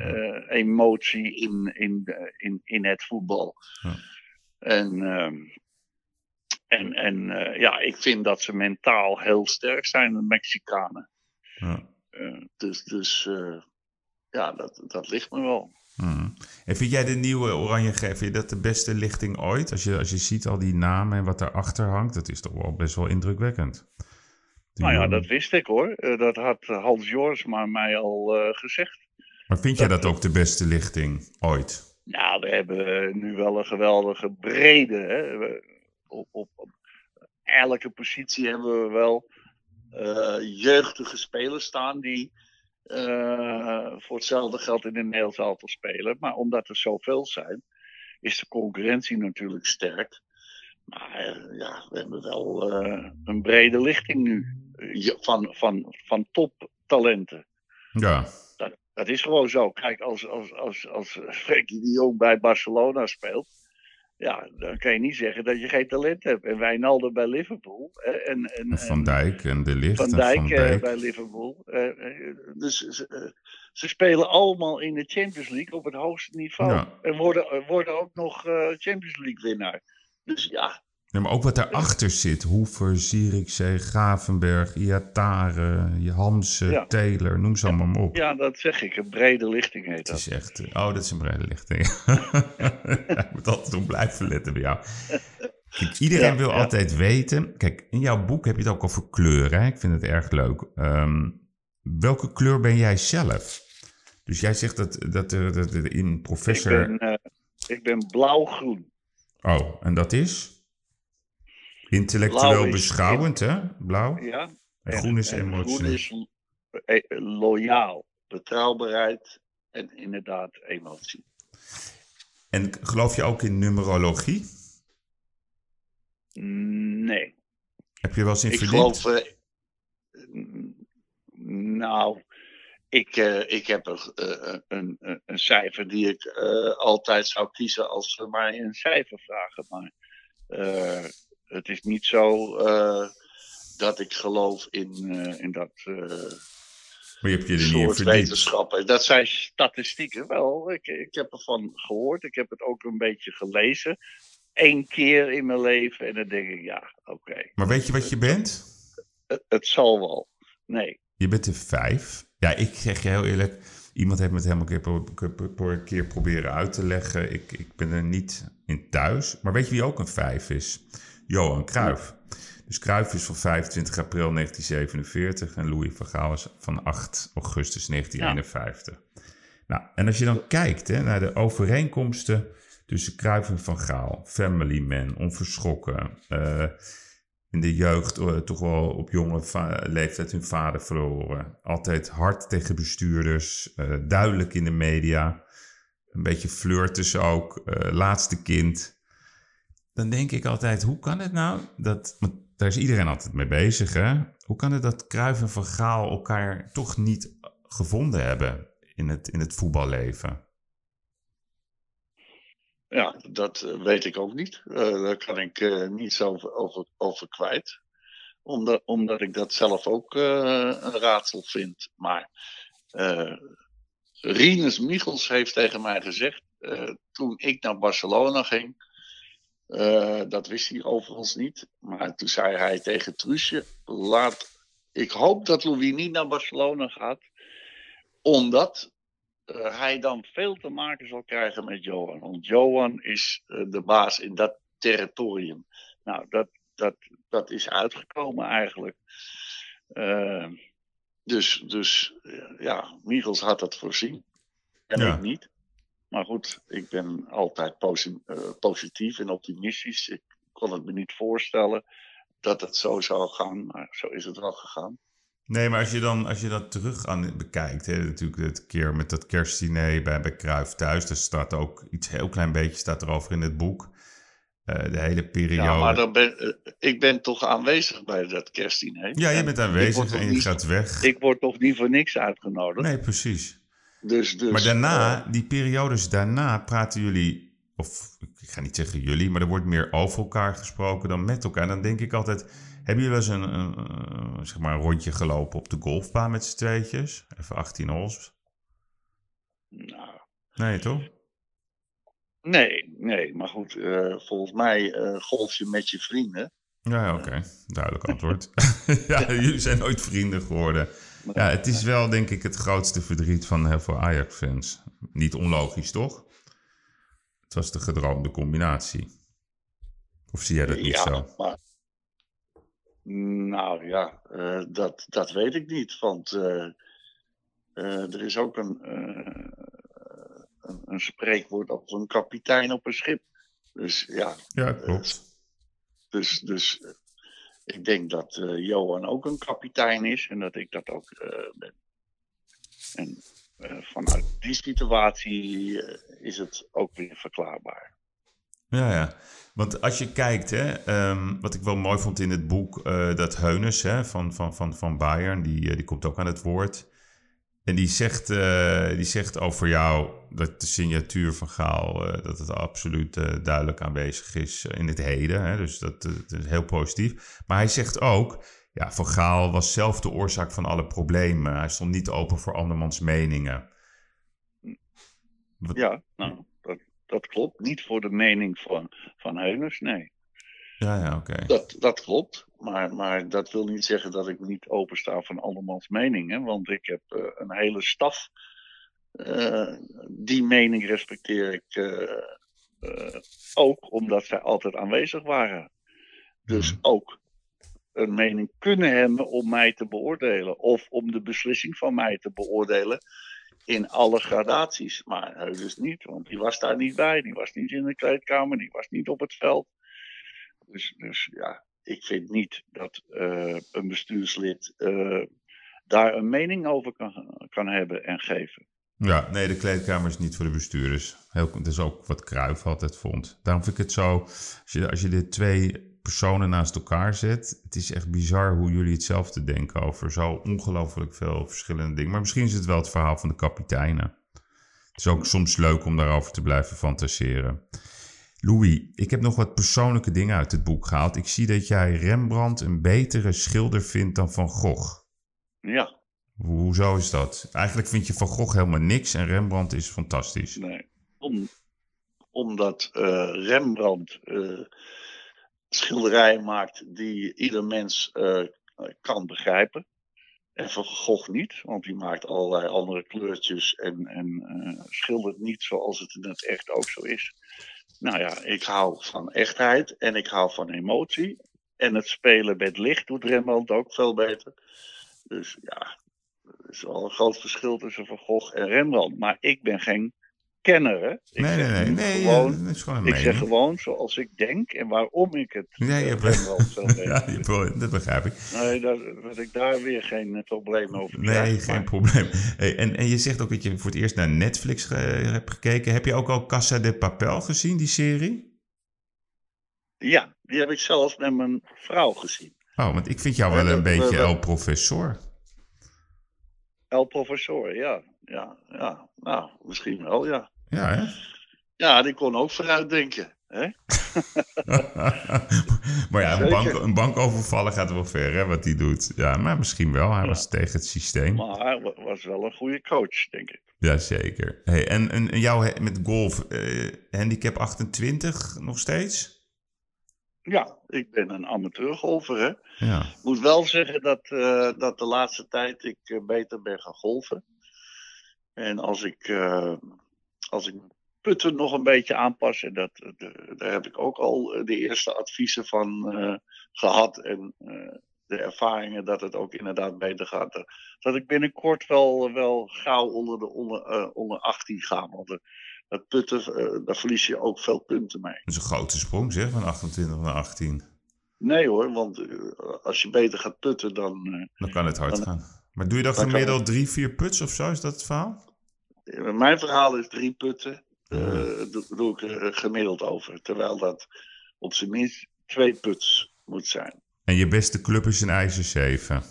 emotie in, in, in, in het voetbal. Ja. En, ehm, en, en ja, ik vind dat ze mentaal heel sterk zijn, de Mexicanen. Ja. Dus dus ja, dat, dat ligt me wel. Mhm. En vind jij de nieuwe Oranje Gek, vind je dat de beste lichting ooit? Als je, als je ziet al die namen en wat daarachter hangt, dat is toch wel best wel indrukwekkend. Die Nou ja, dat wist ik hoor. Eh, dat had Hans Jorsma mij al eh, gezegd. Maar vind jij dat ook de beste lichting ooit? Nou, we hebben nu wel een geweldige brede. Hè. We- Op, op, op elke positie hebben we wel eh, jeugdige spelers staan die eh, voor hetzelfde geld in de Nederlands elftal spelen. Maar omdat er zoveel zijn, is de concurrentie natuurlijk sterk. Maar eh, ja, we hebben wel eh, een brede lichting nu van, van, van toptalenten. Ja, Dat, dat is gewoon zo. Kijk, als, als, als, als Frenkie de Jong bij Barcelona speelt. Ja, dan kan je niet zeggen dat je geen talent hebt. En Wijnaldum bij Liverpool. En, en, Van Dijk en De Ligt Van en Dijk, Van eh, Dijk. bij Liverpool. Eh, eh, dus ze, ze spelen allemaal in de Champions League op het hoogste niveau. Ja. En worden, worden ook nog Champions League winnaar. Dus ja, Ja, maar ook wat daarachter zit. Hoever, Zierikzee, Gravenberg, Iatare, Hansen, Ja. Taylor, noem ze allemaal maar op. ja, dat zeg ik. Een brede lichting heet Het dat. is echt... eh, Oh, dat is een brede lichting. ik moet altijd op blijven letten bij jou. Kijk, iedereen Ja, wil ja. altijd weten... Kijk, in jouw boek heb je het ook over kleuren. Ik vind het erg leuk. Ehm, welke kleur ben jij zelf? Dus jij zegt dat, dat, er, dat in Ik professor... ben, eh, ik ben blauw-groen. Oh, en dat is? Intellectueel is- beschouwend, hè? Blauw. Ja. En groen is en emotioneel. Groen is eh, loyaal, betrouwbaarheid en inderdaad emotie. En geloof je ook in numerologie? Nee. Heb je wel eens in Ik geloof. eh, nou, ik, eh, ik heb een, eh, een, een, cijfer die ik eh, altijd zou kiezen als ze mij een cijfer vragen. Maar eh, het is niet zo eh, dat ik geloof in, eh, in dat eh, Maar je hebt je er niet wetenschappen. Dat zijn statistieken wel. Ik, ik heb ervan gehoord. Ik heb het ook een beetje gelezen. Eén keer in mijn leven. En dan denk ik, ja, oké. Maar weet je wat je bent? Het, het zal wel. Nee. Je bent een vijf. Ja, ik zeg je heel eerlijk. Iemand heeft me het helemaal een keer proberen uit te leggen. Ik, ik ben er niet in thuis. Maar weet je wie ook een vijf is? Johan Cruijff. Dus Cruijff is van 25 april 1947 en Louis van Gaal is van 8 augustus 1951. Nou, en als je dan kijkt hè, naar de overeenkomsten tussen Cruijff en Van Gaal, Family Man, onverschrokken, eh, in de jeugd eh, toch wel op jonge leeftijd hun vader verloren. Altijd hard tegen bestuurders, eh, duidelijk in de media, een beetje flirten ook, eh, laatste kind. Dan denk ik altijd, hoe kan het nou dat, daar is iedereen altijd mee bezig hè, hoe kan het dat Cruijff en Van Gaal elkaar toch niet gevonden hebben in het, in het voetballeven? Ja, dat eh, weet ik ook niet. Eh, daar kan ik eh, niets over, over, kwijt. Omdat, omdat ik dat zelf ook een raadsel vind. Maar Rinus Michels heeft tegen mij gezegd, toen ik naar Barcelona ging, eh, dat wist hij overigens niet, maar toen zei hij tegen Truusje, laat, ik hoop dat Louis niet naar Barcelona gaat, omdat eh, hij dan veel te maken zal krijgen met Johan. Want Johan is eh, de baas in dat territorium. Nou, dat, dat, dat is uitgekomen eigenlijk. Dus, dus ja, Michels had dat voorzien. En Ja. ik niet. Maar goed, ik ben altijd posi- eh, positief en optimistisch. Ik kon het me niet voorstellen dat het zo zou gaan, maar zo is het wel gegaan. Nee, maar als je dan als je dat terug aan bekijkt, hè, natuurlijk het keer met dat kerstdiner bij, bij Cruijff thuis, daar staat ook iets heel klein beetje staat erover in het boek. Eh, de hele periode. Ja, maar dan ben, eh, ik ben toch aanwezig bij dat kerstdiner. Ja, je En bent aanwezig en je niet- gaat weg. Ik word toch niet voor niks uitgenodigd. Nee, precies. Dus, dus, maar daarna, eh, die periodes daarna, praten jullie, of ik ga niet zeggen jullie, maar er wordt meer over elkaar gesproken dan met elkaar. Dan denk ik altijd, hebben jullie wel eens een, een, een, zeg maar een rondje gelopen op de golfbaan met z'n tweetjes? Even 18 holes. nou, Nee, toch? nee, nee, maar goed, eh, volgens mij eh, golf je met je vrienden. Ja, ja, oké. Duidelijk antwoord. ja, jullie zijn nooit vrienden geworden. Ja, het is wel denk ik het grootste verdriet van heel veel Ajax-fans. Niet onlogisch, toch? Het was de gedroomde combinatie. Of zie jij dat niet ja, zo? maar. Nou ja, eh, dat, dat weet ik niet. Want eh, eh, er is ook een, eh, een, een spreekwoord over een kapitein op een schip. Dus ja, Ja, klopt. Dus, dus eh, ik denk dat eh, Johan ook een kapitein is en dat ik dat ook eh, ben. En eh, vanuit die situatie is het ook weer verklaarbaar. Ja, ja. Want als je kijkt, hè, ehm, wat ik wel mooi vond in het boek, dat Heunes hè, van, van, van, van Bayern, die, die komt ook aan het woord. En die zegt, eh, die zegt over jou dat de signatuur van Gaal, eh, dat het absoluut eh, duidelijk aanwezig is in het heden. Hè? Dus dat, is heel positief. Maar hij zegt ook, ja, Van Gaal was zelf de oorzaak van alle problemen. Hij stond niet open voor andermans meningen. Ja, nou, dat, dat klopt. Niet voor de mening van, van Heuners, nee. Ja, ja, oké. Dat, dat klopt. Maar, maar dat wil niet zeggen dat ik niet opensta van andermans meningen. Want ik heb eh, een hele staf. eh, die mening respecteer ik eh, ook, omdat zij altijd aanwezig waren. Dus Mhm. ook een mening kunnen hebben om mij te beoordelen. Of om de beslissing van mij te beoordelen in alle gradaties. Maar Heuders niet, want die was daar niet bij. Die was niet in de kleedkamer, die was niet op het veld. Dus, dus ja, ik vind niet dat eh, een bestuurslid eh, daar een mening over kan, kan hebben en geven. Ja, nee, de kleedkamer is niet voor de bestuurders. Heel, dat is ook wat Cruijff altijd vond. Daarom vind ik het zo, als je, als je de twee personen naast elkaar zet, het is echt bizar hoe jullie hetzelfde denken over zo ongelooflijk veel verschillende dingen. Maar misschien is het wel het verhaal van de kapiteinen. Het is ook soms leuk om daarover te blijven fantaseren. Louis, ik heb nog wat persoonlijke dingen uit het boek gehaald. Ik zie dat jij Rembrandt een betere schilder vindt dan Van Gogh. Ja, Ho- Hoezo is dat? Eigenlijk vind je Van Gogh helemaal niks en Rembrandt is fantastisch. nee. Om, omdat eh, Rembrandt eh, schilderijen maakt die ieder mens eh, kan begrijpen. En Van Gogh niet, want die maakt allerlei andere kleurtjes en, en schildert niet zoals het in het echt ook zo is. Nou ja, ik hou van echtheid en ik hou van emotie. En het spelen met licht doet Rembrandt ook veel beter. Dus ja, er is wel een groot verschil tussen Van Gogh en Rembrandt. Maar ik ben geen kenner, hè. Ik nee, nee, nee. nee gewoon, ja, dat is gewoon ik zeg gewoon zoals ik denk en waarom ik het je eh, hebt- beter ja, je dat begrijp ik. Nee, dat, dat ik daar weer geen eh, probleem over Nee, krijg. geen Maar probleem. Hey, en, en je zegt ook dat je voor het eerst naar Netflix ge- hebt gekeken. Heb je ook al Casa de Papel gezien, die serie? Ja, die heb ik zelfs met mijn vrouw gezien. Oh, want ik vind jou wel een dat- beetje dat- El Professor. El Professor, ja. Ja, ja. Nou, misschien wel, ja. Ja, hè? Ja, die kon ook vooruitdenken. Hè? maar ja, een, bank, een bankovervallen gaat wel ver, hè, wat hij doet. Ja, maar misschien wel. Hij Ja. was tegen het systeem. Maar hij wa- was wel een goede coach, denk ik. Jazeker. Hey, en, en jou met golf, eh, handicap 28 nog steeds? Ja, ik ben een amateurgolfer, hè. Ja. Ik moet wel zeggen dat, eh, dat de laatste tijd ik eh, beter ben gaan golfen. En als ik, als ik putten nog een beetje aanpas, en dat, eh, de- daar heb ik ook al eh, de eerste adviezen van eh, gehad. En de ervaringen dat het ook inderdaad beter gaat. Dat, dat ik binnenkort wel, wel gauw onder de onder, onder 18 ga. Want de, dat putten, daar verlies je ook veel punten mee. Dat is een grote sprong, zeg, van 28 naar 18. Nee hoor, want als je beter gaat putten, dan. Dan kan het hard Dan- gaan. Maar doe je kan gemiddeld drie, vier puts of zo? Is dat het verhaal? Eh, Mijn verhaal is drie putten. eh Ah. doe, ik er gemiddeld over. Terwijl dat op zijn minst twee puts moet zijn. En je beste club is een ijzer 7.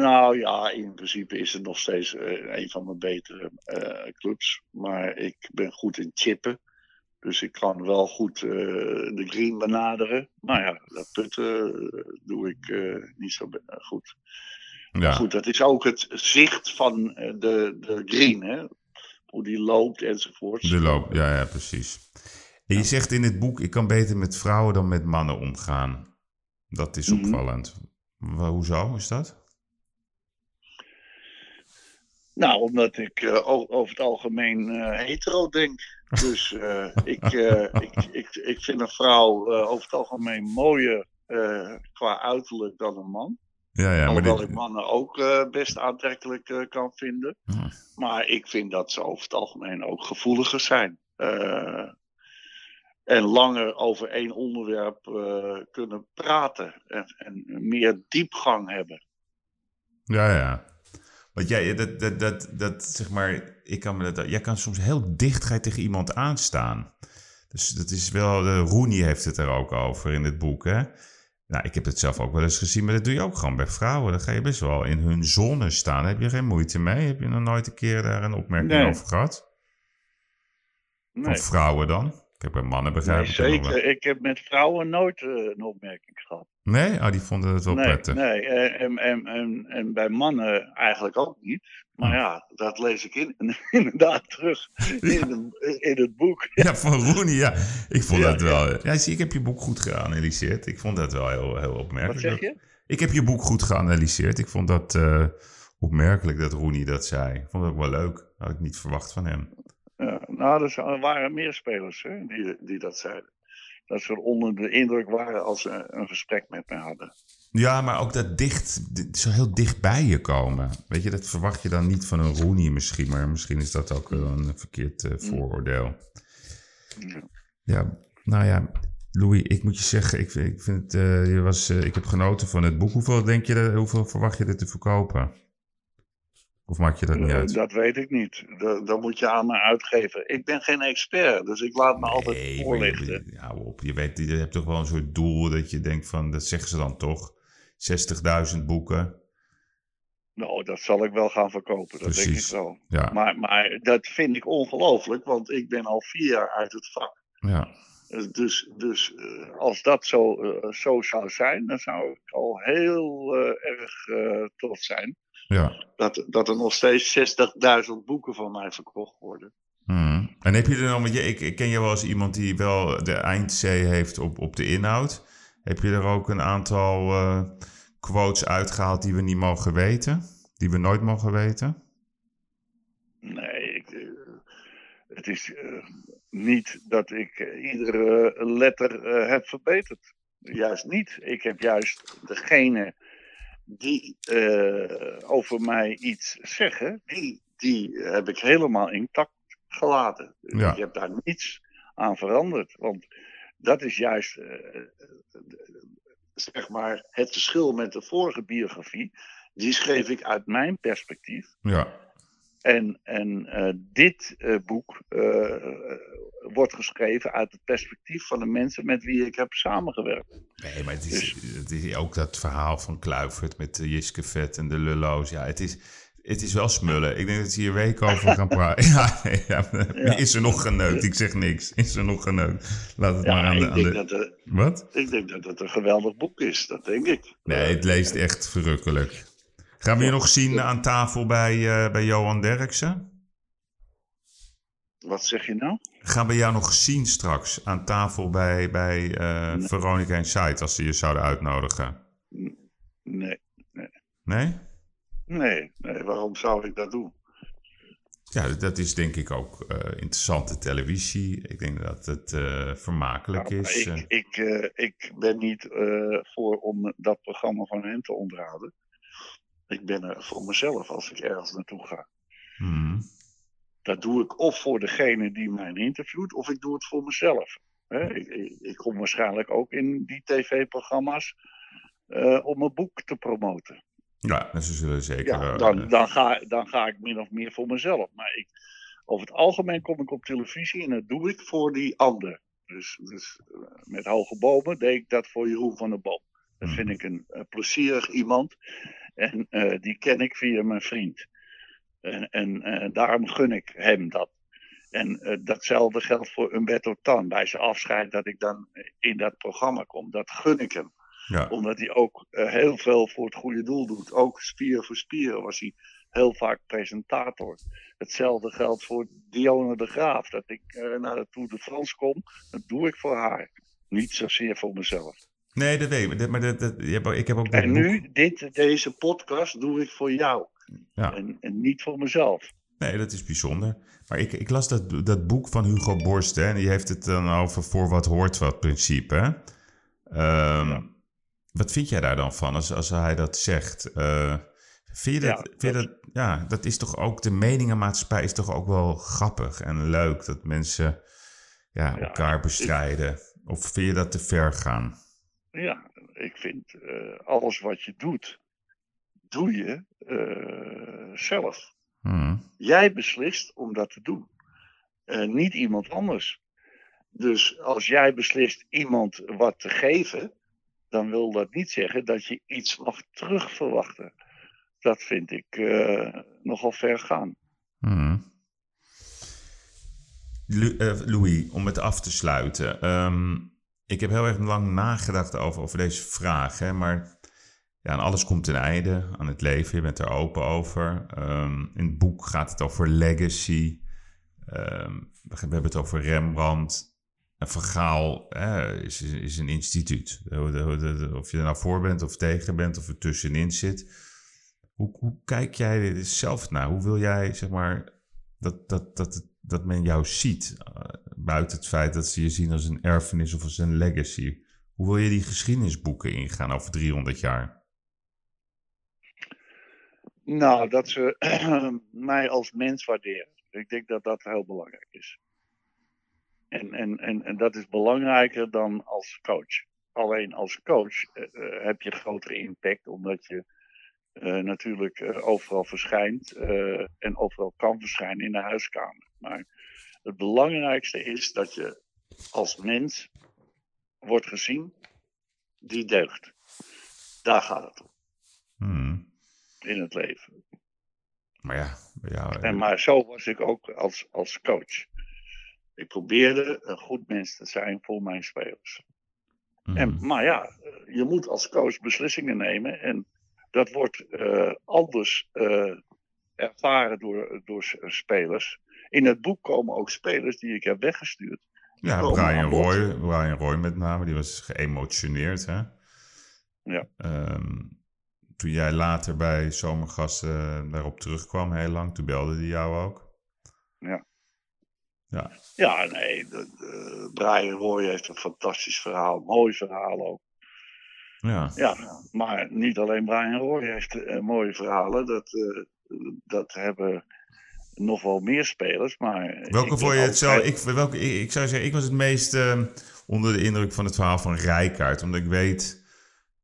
Nou ja, in principe is het nog steeds eh, een van mijn betere eh, clubs. Maar ik ben goed in chippen. Dus ik kan wel goed eh, de green benaderen. Maar ja, dat putten eh, doe ik eh, niet zo goed. Ja. Goed, dat is ook het zicht van eh, de, de green. Hè? Hoe die loopt enzovoort. De loop, ja, ja, precies. En je zegt in het boek, ik kan beter met vrouwen dan met mannen omgaan. Dat is Mhm. opvallend. Hoezo is dat? Nou, omdat ik eh, over het algemeen eh, hetero denk. Dus ik, ik, ik, ik vind een vrouw over het algemeen mooier qua uiterlijk dan een man. Ja, ja, maar Alhoewel dit... ik mannen ook eh, best aantrekkelijk eh, kan vinden. Maar ik vind dat ze over het algemeen ook gevoeliger zijn. Eh, en langer over één onderwerp kunnen praten. En, en meer diepgang hebben. Ja, ja. Want jij, dat, dat, dat, dat, zeg maar, ik kan me dat, jij kan soms heel dicht tegen iemand aanstaan. Dus dat is wel, de Rooney heeft het er ook over in het boek, hè. Nou, ik heb het zelf ook wel eens gezien, maar dat doe je ook gewoon bij vrouwen. Dan ga je best wel in hun zone staan. Daar heb je geen moeite mee? Heb je nog nooit een keer daar een opmerking Nee. over gehad? Nee, Van vrouwen dan? Ik heb bij mannen nee ik wel. zeker. Ik heb met vrouwen nooit eh, een opmerking gehad. Nee? Oh, die vonden het wel nee, prettig. nee. En, en, en, en bij mannen eigenlijk ook niet. Maar Hm. ja, dat lees ik in, inderdaad terug in, in het boek. Ja, van Rooney, ja. Ik vond Ja, dat wel... Ja, zie, ik heb je boek goed geanalyseerd. Ik vond dat wel heel, heel opmerkelijk. Wat zeg je? Ik heb je boek goed geanalyseerd. Ik vond dat eh, opmerkelijk dat Rooney dat zei. Ik vond het ook wel leuk. Had ik niet verwacht van hem. Ja, nou, er er waren meer spelers hè, die, die dat zeiden. Dat ze onder de indruk waren als ze een gesprek met mij hadden. Ja, maar ook dat dicht, di- zo heel dicht bij je komen. Weet je, dat verwacht je dan niet van een Rooney misschien, maar misschien is dat ook een verkeerd eh, vooroordeel. Ja. Ja, nou ja, Louis, ik moet je zeggen, ik, ik vind eh, je was, eh, ik heb genoten van het boek. Hoeveel denk je, hoeveel verwacht je dit te verkopen? Of maak je dat niet Eh, uit? dat weet ik niet. Dat, dat moet je aan me uitgeven. Ik ben geen expert, dus ik laat me altijd Nee, voorlichten. je, ja, op. Je, weet, je hebt toch wel een soort doel dat je denkt van, dat zeggen ze dan toch, 60.000 boeken. Nou, dat zal ik wel gaan verkopen, dat denk ik Precies. wel. Ja, Maar, maar dat vind ik ongelooflijk, want ik ben al vier jaar uit het vak. ja. Eh, Dus, dus eh, als dat zo, zo zou zijn, dan zou ik al heel erg trots zijn. Ja. Dat, dat er nog steeds 60.000 boeken van mij verkocht worden. Hmm. En heb je er dan, want je, ik, ik ken je wel als iemand die wel de eindzee heeft op, op de inhoud. Heb je er ook een aantal eh, quotes uitgehaald die we niet mogen weten? Die we nooit mogen weten? Nee, ik, eh, het is eh, niet dat ik iedere letter heb verbeterd. Juist niet. Ik heb juist degene die eh, over mij iets zeggen, die, die heb ik helemaal intact gelaten. Ja. Ik heb daar niets aan veranderd. Want dat is juist eh, eh, zeg maar het verschil met de vorige biografie. Die schreef ik uit mijn perspectief. Ja, En, en eh, dit eh, boek eh, wordt geschreven uit het perspectief van de mensen met wie ik heb samengewerkt. nee, maar het is, het is ook dat verhaal van Kluivert met de Jiske Vet en de Lullo's. Ja, het is, het is wel smullen. Ik denk dat ze hier weken over gaan praten. Ja, Is er nog geneukt? Ik zeg niks. Is er nog geneukt? Laat het maar aan de... Aan de... dat, eh, Wat? ik denk dat het een geweldig boek is, dat denk ik. Nee, het leest echt verrukkelijk. Gaan we je nog zien aan tafel bij, eh, bij Johan Derksen? Wat zeg je nou? Gaan we jou nog zien straks aan tafel bij, bij eh, Veronica Insight als ze je zouden uitnodigen? Nee, Nee? nee, nee, waarom zou ik dat doen? Ja, dat is denk ik ook eh, interessante televisie. Ik denk dat het vermakelijk Nou, is. ik, ik, ik ben niet voor om dat programma van hen te onderhouden. Ik ben er voor mezelf als ik ergens naartoe ga. Hmm. Dat doe ik of voor degene die mij interviewt, of ik doe het voor mezelf. Ik, ik, kom waarschijnlijk ook in die tv-programma's eh, om mijn boek te promoten. Ja, ze zullen zeker... Ja, eh, dan, dan, ga, dan ga ik min of meer voor mezelf. Maar ik, over het algemeen kom ik op televisie en dat doe ik voor die ander. Dus, dus eh, met hoge bomen deed ik dat voor Jeroen van der Boom. Dat Mhm. vind ik een, eh, plezierig iemand. En eh, die ken ik via mijn vriend. En, en eh, daarom gun ik hem dat. En eh, datzelfde geldt voor Umberto Tan. Bij zijn afscheid dat ik dan in dat programma kom. Dat gun ik hem ja. omdat hij ook heel veel voor het goede doel doet. Ook spier voor spier was hij heel vaak presentator. Hetzelfde geldt voor Dionne de Graaf. Dat ik naar de Tour de France kom, dat doe ik voor haar. Niet zozeer voor mezelf. Nee, dat weet ik. Maar dat, ik heb ook En boek- nu, dit, deze podcast doe ik voor jou. Ja. En, en niet voor mezelf. Nee, dat is bijzonder. Maar ik, ik las dat, dat boek van Hugo Borst, hè, en die heeft het dan over voor wat hoort wat principe. Hè? Ehm, Wat vind jij daar dan van als, als hij dat zegt? Eh, vind je dat, Ja, vind dat, ja, dat is toch ook, de meningenmaatschappij is toch ook wel grappig en leuk dat mensen ja, Ja, elkaar bestrijden? Of vind je dat te ver gaan? Ja, ik vind eh, alles wat je doet, doe je eh, zelf. Hmm. Jij beslist om dat te doen. Eh, niet iemand anders. Dus als jij beslist iemand wat te geven, dan wil dat niet zeggen dat je iets mag terugverwachten. Dat vind ik nogal ver gaan. Hmm. Louis, om het af te sluiten. Um, ik heb heel erg lang nagedacht over, over deze vraag. Hè, maar ja, alles komt een einde aan het leven. Je bent er open over. Um, in het boek gaat het over legacy. Um, we hebben het over Rembrandt. Een vergaal is, is een instituut. Of je er nou voor bent of tegen bent of er tussenin zit. Hoe, hoe kijk jij er zelf naar? Hoe wil jij, zeg maar, dat, dat, dat, dat men jou ziet? Buiten het feit dat ze je zien als een erfenis of als een legacy. Hoe wil je die geschiedenisboeken ingaan over 300 jaar? Nou, dat ze mij als mens waarderen. Ik denk dat dat heel belangrijk is. En, en, en, en dat is belangrijker dan als coach. Alleen als coach uh, heb je grotere impact, omdat je uh, natuurlijk overal verschijnt en overal kan verschijnen in de huiskamer. Maar het belangrijkste is dat je als mens wordt gezien die deugt. Daar gaat het om. Hmm. In het leven. Maar ja, ja, En maar zo was ik ook als, als coach. Ik probeerde een goed mens te zijn voor mijn spelers. Hmm. En, maar ja, je moet als coach beslissingen nemen. En dat wordt uh, anders uh, ervaren door, door spelers. In het boek komen ook spelers die ik heb weggestuurd. Ja, Brian Roy, Brian Roy met name, die was geëmotioneerd. Hè? Ja. Um, toen jij later bij Zomergasten daarop terugkwam, heel lang, toen belde hij jou ook. Ja. Ja, ja nee, de, de, Brian Roy heeft een fantastisch verhaal, mooi verhaal ook. Ja. Ja, maar niet alleen Brian Roy heeft uh, mooie verhalen, dat, uh, dat hebben nog wel meer spelers. Maar welke vond je het zo? Ik, welke, ik, ik, zou zeggen, ik was het meest uh, onder de indruk van het verhaal van Rijkaard. Omdat ik weet,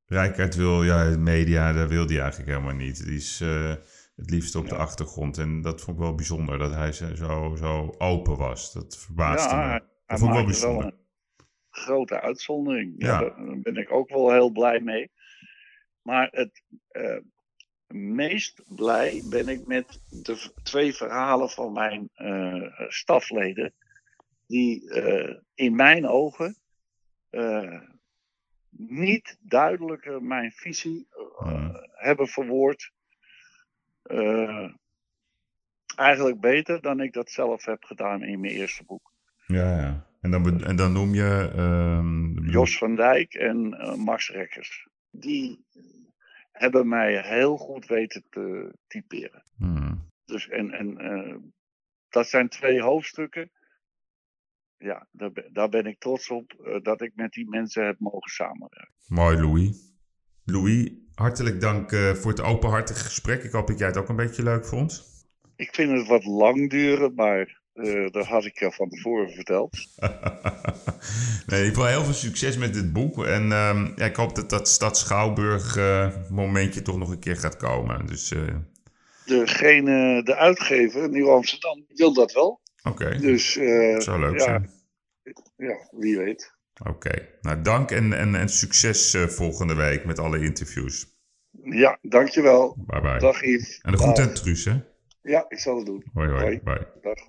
Rijkaard wil, ja, de media, daar wil hij eigenlijk helemaal niet. Die is uh, het liefst op ja. de achtergrond. En dat vond ik wel bijzonder, dat hij zo, zo open was. Dat verbaasde ja, me. Dat vond ik wel bijzonder. Wel grote uitzondering. Ja. Ja. daar ben ik ook wel heel blij mee. Maar het uh, meest blij ben ik met de twee verhalen van mijn uh, stafleden. Die uh, in mijn ogen uh, niet duidelijker mijn visie Hmm. hebben verwoord. Eigenlijk beter dan ik dat zelf heb gedaan in mijn eerste boek. Ja, ja. En dan, en dan noem je... ehm, Jos van Dijk en Max Rekkers. Die hebben mij heel goed weten te typeren. Hmm. Dus en, en uh, dat zijn twee hoofdstukken. Ja, daar, ben- daar ben ik trots op uh, dat ik met die mensen heb mogen samenwerken. Mooi, Louis. Louis, hartelijk dank eh, voor het openhartige gesprek. Ik hoop dat jij het ook een beetje leuk vond. Ik vind het wat lang duren, maar uh, dat had ik je van tevoren verteld. nee, ik wil heel veel succes met dit boek. En ehm, ja, ik hoop dat dat Stad Schouwburg eh, momentje toch nog een keer gaat komen. Dus eh, Degene, de uitgever, Nieuw Amsterdam, wil dat wel. oké, Dus zou leuk ja, zijn. ja, wie weet. Oké, nou dank en, en, en succes eh, volgende week met alle interviews. Ja, dankjewel. Bye bye. Dag Yves. En de groeten aan Truus, hè? Ja, ik zal het doen. Hoi hoi, Hoi. bye. Dag.